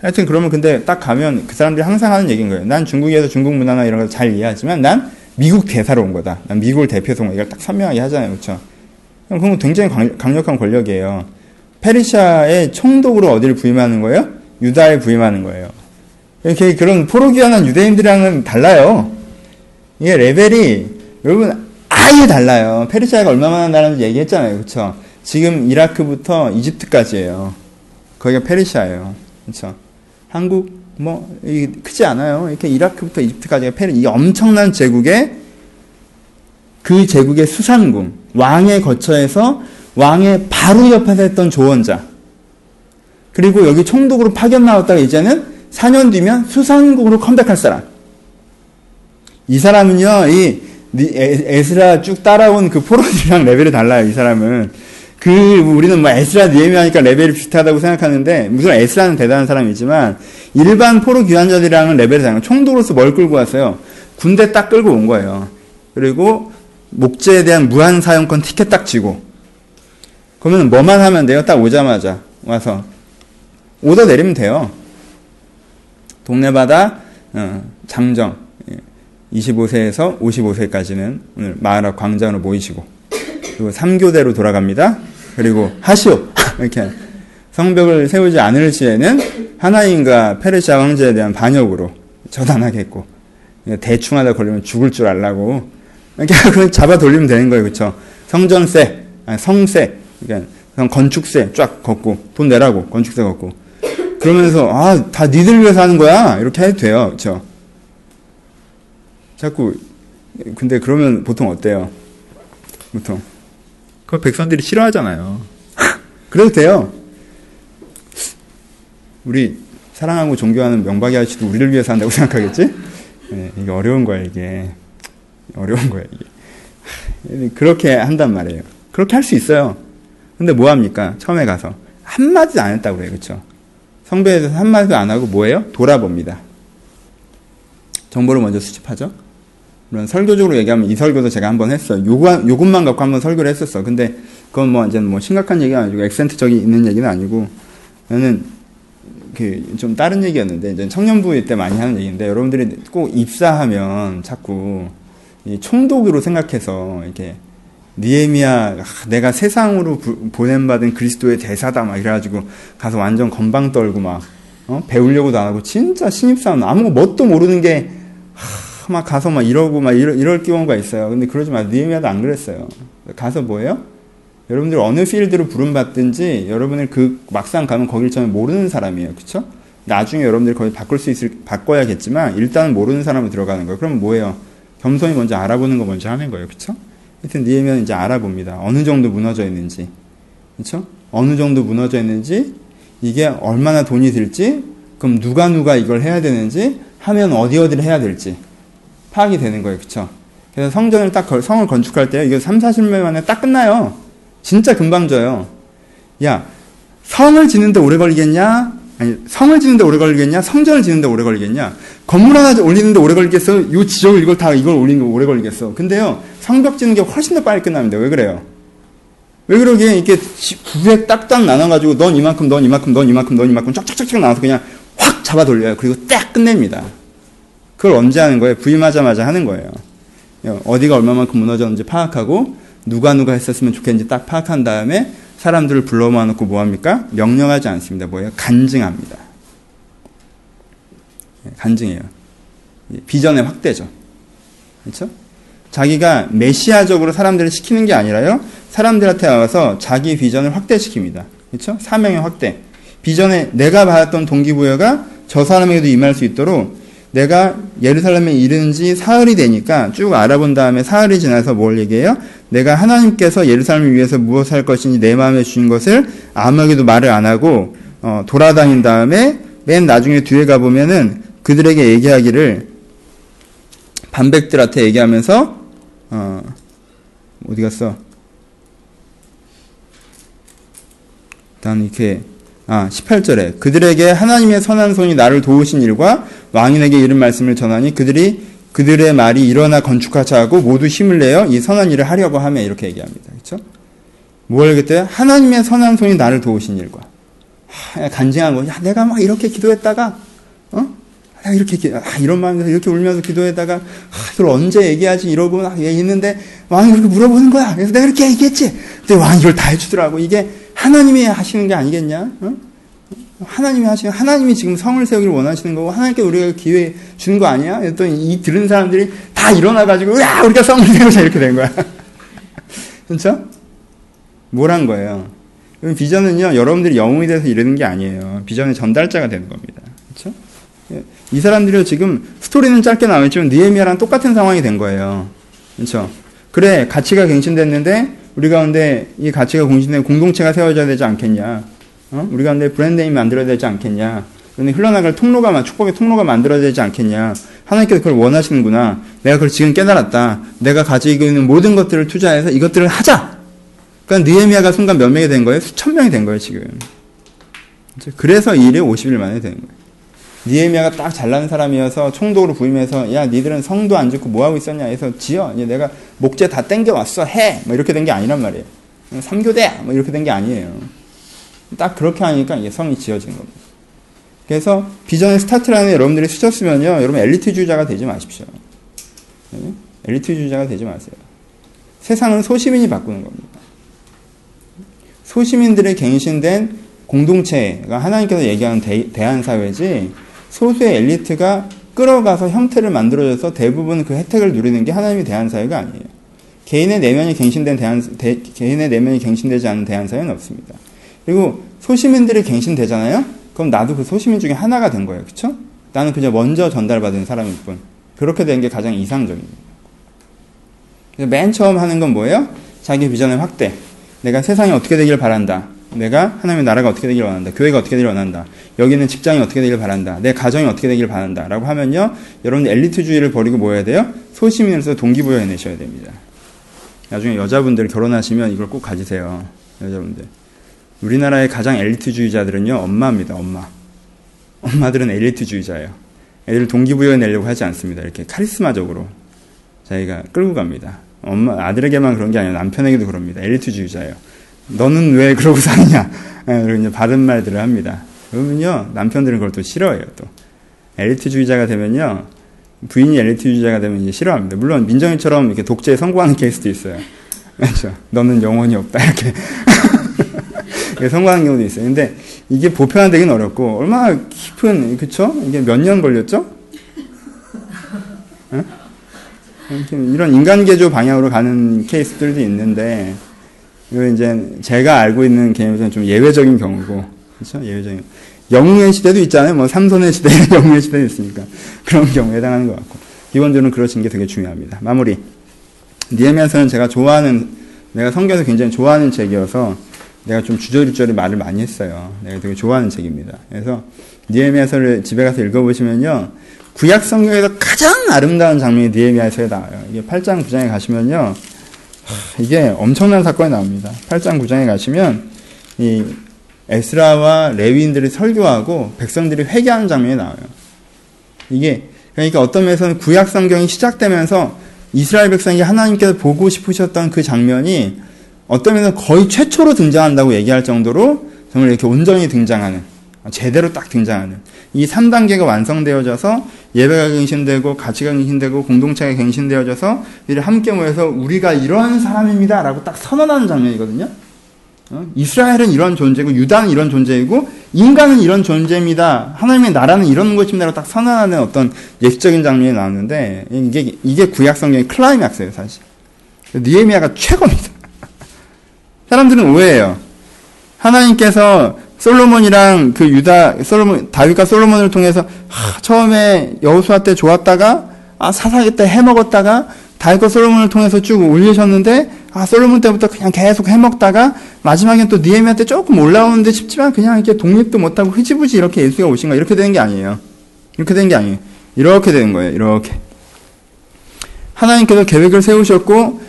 하여튼 그러면 근데 딱 가면 그 사람들이 항상 하는 얘기인 거예요. 난 중국에서 중국 문화나 이런 걸 잘 이해하지만 난 미국 대사로 온 거다. 난 미국을 대표해서 온 거다. 이걸 딱 선명하게 하잖아요. 그쵸? 그럼 굉장히 강력한 권력이에요. 페르시아의 총독으로 어디를 부임하는 거예요? 유다에 부임하는 거예요. 이렇게 그런 포로기한한 유대인들이랑은 달라요. 이게 레벨이 여러분 아예 달라요. 페르시아가 얼마나 나라인지 얘기했잖아요. 그렇죠? 지금 이라크부터 이집트까지예요. 거기가 페르시아예요. 그렇죠? 한국 뭐 크지 않아요. 이렇게 이라크부터 이집트까지가 페르 이 엄청난 제국의 그 제국의 수산궁 왕의 거처에서 왕의 바로 옆에서 했던 조언자. 그리고 여기 총독으로 파견 나왔다가 이제는 4년 뒤면 수산국으로 컴백할 사람. 이 사람은요, 이 에스라 쭉 따라온 그 포로들이랑 레벨이 달라요, 이 사람은. 그, 우리는 뭐 에스라 니에미하니까 레벨이 비슷하다고 생각하는데, 무슨 에스라는 대단한 사람이지만, 일반 포로 귀환자들이랑은 레벨이 다른 총독으로서 뭘 끌고 왔어요? 군대 딱 끌고 온 거예요. 그리고 목재에 대한 무한 사용권 티켓 딱 쥐고, 그러면 뭐만 하면 돼요? 딱 오자마자 와서 오더 내리면 돼요. 동네마다 어, 장정 25세에서 예, 55세까지는 오늘 마을 앞 광장으로 모이시고 그리고 3교대로 돌아갑니다. 그리고 하시오 <laughs> 이렇게 성벽을 세우지 않을 시에는 하나님과 페르시아 황제에 대한 반역으로 처단하겠고 대충 하다 걸리면 죽을 줄 알라고 이렇게 <laughs> 잡아 돌리면 되는 거예요. 그렇죠? 성전세, 아니, 성세 그러니까 건축세 쫙 걷고 돈 내라고 건축세 걷고. 그러면서 아 다 니들 위해서 하는 거야? 이렇게 해도 돼요. 그렇죠 자꾸 근데 그러면 보통 어때요? 보통. 그 백성들이 싫어하잖아요. <laughs> 그래도 돼요. 우리 사랑하고 존경하는 명박이 아저씨도 우리를 위해서 한다고 생각하겠지? 네, 이게 어려운 거야 이게. 어려운 거야 이게. 그렇게 한단 말이에요. 그렇게 할 수 있어요 근데 뭐 합니까? 처음에 가서. 한마디도 안 했다고 그래요. 그쵸? 성배에 대해서 한마디도 안 하고 뭐예요? 돌아봅니다. 정보를 먼저 수집하죠? 물론 설교적으로 얘기하면 이 설교도 제가 한번 했어요. 요것만 갖고 한번 설교를 했었어. 근데 그건 뭐 이제 뭐 심각한 얘기가 아니고 액센트적이 있는 얘기는 아니고 저는 그좀 다른 얘기였는데 이제 청년부 때 많이 하는 얘기인데 여러분들이 꼭 입사하면 자꾸 이 총독으로 생각해서 이렇게 니에미야 내가 세상으로 부, 보냄받은 그리스도의 대사다 막 이래가지고 가서 완전 건방 떨고 막 어? 배우려고도 안 하고 진짜 신입사원 아무 뭣도 모르는 게 막 가서 막 이러고 막 이럴, 이럴 경우가 있어요. 근데 그러지 마. 니에미야도 안 그랬어요. 가서 뭐예요? 여러분들 어느 필드로 부름받든지 여러분을 그 막상 가면 거길 전혀 모르는 사람이에요. 그쵸? 나중에 여러분들이 거기 바꿀 수 있을, 바꿔야겠지만 일단은 모르는 사람으로 들어가는 거예요. 그럼 뭐예요? 겸손히 먼저 알아보는 거 먼저 하는 거예요. 그쵸? 하여튼 니에미야는 이제 알아봅니다. 어느 정도 무너져 있는지. 그쵸? 어느 정도 무너져 있는지, 이게 얼마나 돈이 들지, 그럼 누가 누가 이걸 해야 되는지, 하면 어디 어디를 해야 될지 파악이 되는 거예요. 그쵸? 그래서 성전을 딱, 걸- 성을 건축할 때요. 이거 3, 40년 만에 딱 끝나요. 진짜 금방 져요. 야, 성을 짓는데 오래 걸리겠냐? 아니, 성을 짓는데 오래 걸리겠냐? 성전을 짓는데 오래 걸리겠냐? 건물 하나 올리는데 오래 걸리겠어? 요 지적을 이걸 다 이걸 올리는 거 오래 걸리겠어? 근데요, 성벽 짓는 게 훨씬 더 빨리 끝납니다. 왜 그래요? 왜 그러게 이렇게 구에 딱딱 나눠가지고 넌 이만큼, 넌 이만큼, 넌 이만큼, 넌 이만큼 쫙쫙쫙쫙 나눠서 그냥 확 잡아 돌려요. 그리고 딱 끝냅니다. 그걸 언제 하는 거예요? 부임하자마자 하는 거예요. 어디가 얼마만큼 무너졌는지 파악하고 누가 누가 했었으면 좋겠는지 딱 파악한 다음에 사람들을 불러 모아놓고 뭐합니까? 명령하지 않습니다. 뭐예요? 간증합니다. 예. 예, 비전의 확대죠. 그렇죠? 자기가 메시아적으로 사람들을 시키는 게 아니라요. 사람들한테 와서 자기 비전을 확대시킵니다. 그렇죠? 사명의 확대. 비전에 내가 받았던 동기부여가 저 사람에게도 임할 수 있도록 내가 예루살렘에 이르는 지 사흘이 되니까 쭉 알아본 다음에 사흘이 지나서 뭘 얘기해요? 내가 하나님께서 예루살렘을 위해서 무엇을 할 것인지 내 마음에 주신 것을 아무에게도 말을 안 하고 어, 돌아다닌 다음에 맨 나중에 뒤에 가보면은 그들에게 얘기하기를 반백들한테 얘기하면서 어, 어디 갔어? 일단 이렇게 아, 18절에 그들에게 하나님의 선한 손이 나를 도우신 일과 왕인에게 이른 말씀을 전하니 그들이 그들의 말이 일어나 건축하자 하고 모두 힘을 내어 이 선한 일을 하려고 하며 이렇게 얘기합니다. 그렇죠? 뭘 그때 하나님의 선한 손이 나를 도우신 일과 하, 간증한 거. 야, 내가 막 이렇게 기도했다가 어? 야, 이렇게 기- 아, 이런 마음에서 이렇게 울면서 기도했다가 아, 이걸 언제 얘기하지 이러고 막 있는데 왕이 그렇게 물어보는 거야. 그래서 내가 이렇게 얘기했지. 근데 왕이 이걸 다 해주더라고. 이게 하나님이 하시는 게 아니겠냐? 어? 하나님이 하시는 하나님이 지금 성을 세우기를 원하시는 거고 하나님께 우리가 기회 주는 거 아니야? 그랬더니 이 들은 사람들이 다 일어나 가지고 야 우리가 성을 세우자 이렇게 된 거야. <laughs> 그렇죠? 뭘한 거예요? 그럼 비전은요 여러분들이 영웅이 돼서 이르는 게 아니에요. 비전의 전달자가 되는 겁니다. 그렇죠? 이 사람들이 지금 스토리는 짧게 나왔지만 니에미아랑 똑같은 상황이 된 거예요. 그렇죠? 그래 가치가 갱신됐는데 우리 가운데 이 가치가 갱신된 공동체가 세워져야 되지 않겠냐? 어? 우리 가운데 브랜드임이 만들어야 되지 않겠냐? 그런데 흘러나갈 통로가 마- 축복의 통로가 만들어야 되지 않겠냐? 하나님께서 그걸 원하시는구나. 내가 그걸 지금 깨달았다. 내가 가지고 있는 모든 것들을 투자해서 이것들을 하자. 그러니까 느헤미야가 순간 몇 명이 된 거예요? 수천 명이 된 거예요 지금. 그래서 이 일이 50일 만에 되는 거예요. 니에미아가 딱 잘난 사람이어서 총독으로 부임해서 야 니들은 성도 안 짓고 뭐 하고 있었냐? 해서 지어. 이제 내가 목재 다 땡겨 왔어. 해 뭐 이렇게 된 게 아니란 말이에요. 삼교대! 뭐 이렇게 된 게 아니에요. 딱 그렇게 하니까 이게 성이 지어진 겁니다. 그래서 비전의 스타트라인에 여러분들이 쓰셨으면요 여러분 엘리트주의자가 되지 마십시오. 네? 엘리트주의자가 되지 마세요. 세상은 소시민이 바꾸는 겁니다. 소시민들의 갱신된 공동체가 하나님께서 얘기하는 대, 대한 사회지 소수의 엘리트가 끌어가서 형태를 만들어줘서 대부분 그 혜택을 누리는 게 하나님의 대한 사회가 아니에요. 개인의 내면이 갱신된 대한 대, 개인의 내면이 갱신되지 않은 대한 사회는 없습니다. 그리고 소시민들이 갱신되잖아요. 그럼 나도 그 소시민 중에 하나가 된 거예요. 그렇죠? 나는 그냥 먼저 전달받은 사람일 뿐. 그렇게 된 게 가장 이상적입니다. 맨 처음 하는 건 뭐예요? 자기 비전의 확대. 내가 세상이 어떻게 되기를 바란다. 내가 하나님의 나라가 어떻게 되기를 원한다. 교회가 어떻게 되기를 원한다. 여기는 직장이 어떻게 되기를 바란다. 내 가정이 어떻게 되기를 바란다. 라고 하면요. 여러분 엘리트주의를 버리고 뭐 해야 돼요? 소시민으로서 동기부여 해내셔야 됩니다. 나중에 여자분들 결혼하시면 이걸 꼭 가지세요. 여자분들. 우리나라의 가장 엘리트주의자들은요. 엄마입니다. 엄마. 엄마들은 엘리트주의자예요. 애들 동기부여 내려고 하지 않습니다. 이렇게 카리스마적으로. 자기가 끌고 갑니다. 엄마 아들에게만 그런 게 아니라 남편에게도 그럽니다. 엘리트주의자예요. 너는 왜 그러고 사느냐? 예, 이제 바른 말들을 합니다. 그러면요 남편들은 그걸 또 싫어해요. 또 엘리트주의자가 되면요 부인이 엘리트주의자가 되면 이제 싫어합니다. 물론 민정이처럼 이렇게 독재에 성공하는 케이스도 있어요. <laughs> 그렇죠. 너는 영혼이 없다 <laughs> 이렇게 성공하는 경우도 있어요. 근데 이게 보편화되기는 어렵고 얼마나 깊은 그쵸? 이게 몇 년 걸렸죠? 예? 이런 인간개조 방향으로 가는 케이스들도 있는데 이거 이제 제가 알고 있는 개념에서는 좀 예외적인 경우고 그렇죠? 예외적인 영웅의 시대도 있잖아요. 뭐 삼손의 시대, <laughs> 영웅의 시대도 있으니까 그런 경우에 해당하는 것 같고 기본적으로 그러신 게 되게 중요합니다. 마무리. 니에미아서는 제가 좋아하는 내가 성경에서 굉장히 좋아하는 책이어서 내가 좀 주저리주저리 말을 많이 했어요. 내가 되게 좋아하는 책입니다. 그래서 니에미아서를 집에 가서 읽어보시면요. 구약 성경에서 가장 아름다운 장면이 니에미아서에 나와요. 이게 8장 9장에 가시면요. 이게 엄청난 사건이 나옵니다. 8장 9장에 가시면 이 에스라와 레위인들이 설교하고 백성들이 회개하는 장면이 나와요. 이게 그러니까 어떤 면에서는 구약 성경이 시작되면서 이스라엘 백성이 하나님께서 보고 싶으셨던 그 장면이 어떤 면에서 거의 최초로 등장한다고 얘기할 정도로 정말 이렇게 온전히 등장하는 제대로 딱 등장하는 이 3단계가 완성되어져서 예배가 갱신되고 가치가 갱신되고 공동체가 갱신되어져서 이를 함께 모여서 우리가 이런 사람입니다 라고 딱 선언하는 장면이거든요. 어? 이스라엘은 이런 존재고 유다는 이런 존재이고 인간은 이런 존재입니다. 하나님의 나라는 이런 것입니다 라고 딱 선언하는 어떤 예시적인 장면이 나왔는데 이게 이게 구약 성경의 클라이맥스예요, 사실. 니에미아가 최고입니다. <laughs> 사람들은 오해해요. 하나님께서 솔로몬이랑 그 유다 솔로몬 다윗과 솔로몬을 통해서 하, 처음에 여호수아 때 좋았다가 아 사사기 때 해먹었다가 다윗과 솔로몬을 통해서 쭉 올리셨는데 아 솔로몬 때부터 그냥 계속 해먹다가 마지막엔 또 니에미아 때 조금 올라오는데 싶지만 그냥 이렇게 독립도 못하고 흐지부지 이렇게 예수가 오신 거 이렇게 되는 게 아니에요. 이렇게 되는 게 아니에요. 이렇게 되는 거예요. 이렇게 하나님께서 계획을 세우셨고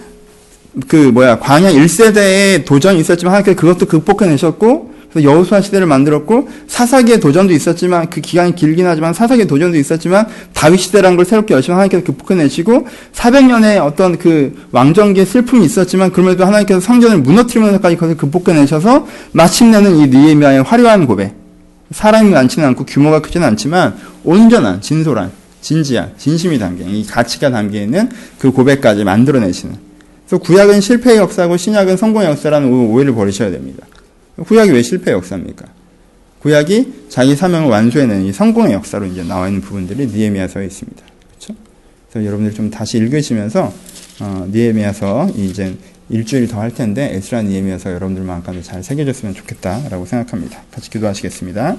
그 뭐야 광야 1세대에 도전이 있었지만 하나님께서 그것도 극복해내셨고 그래서 여호수아 시대를 만들었고 사사기의 도전도 있었지만 그 기간이 길긴 하지만 사사기의 도전도 있었지만 다윗 시대라는 걸 새롭게 열심히 하나님께서 극복해내시고 400년의 어떤 그 왕정기의 슬픔이 있었지만 그럼에도 하나님께서 성전을 무너뜨리면서까지 그것을 극복해내셔서 마침내는 이 니에미아의 화려한 고백 사람이 많지는 않고 규모가 크지는 않지만 온전한 진솔한 진지한 진심이 담긴 이 가치가 담겨 있는 그 고백까지 만들어내시는 그래서 구약은 실패의 역사고 신약은 성공의 역사라는 오해를 버리셔야 됩니다. 구약이 왜 실패의 역사입니까? 구약이 자기 사명을 완수해내는 이 성공의 역사로 이제 나와 있는 부분들이 니에미아서에 있습니다. 그렇죠? 그래서 여러분들 좀 다시 읽으시면서 어, 니에미아서 이제 일주일 더 할 텐데 에스라 니에미아서 여러분들만큼도 잘 새겨졌으면 좋겠다라고 생각합니다. 같이 기도하시겠습니다.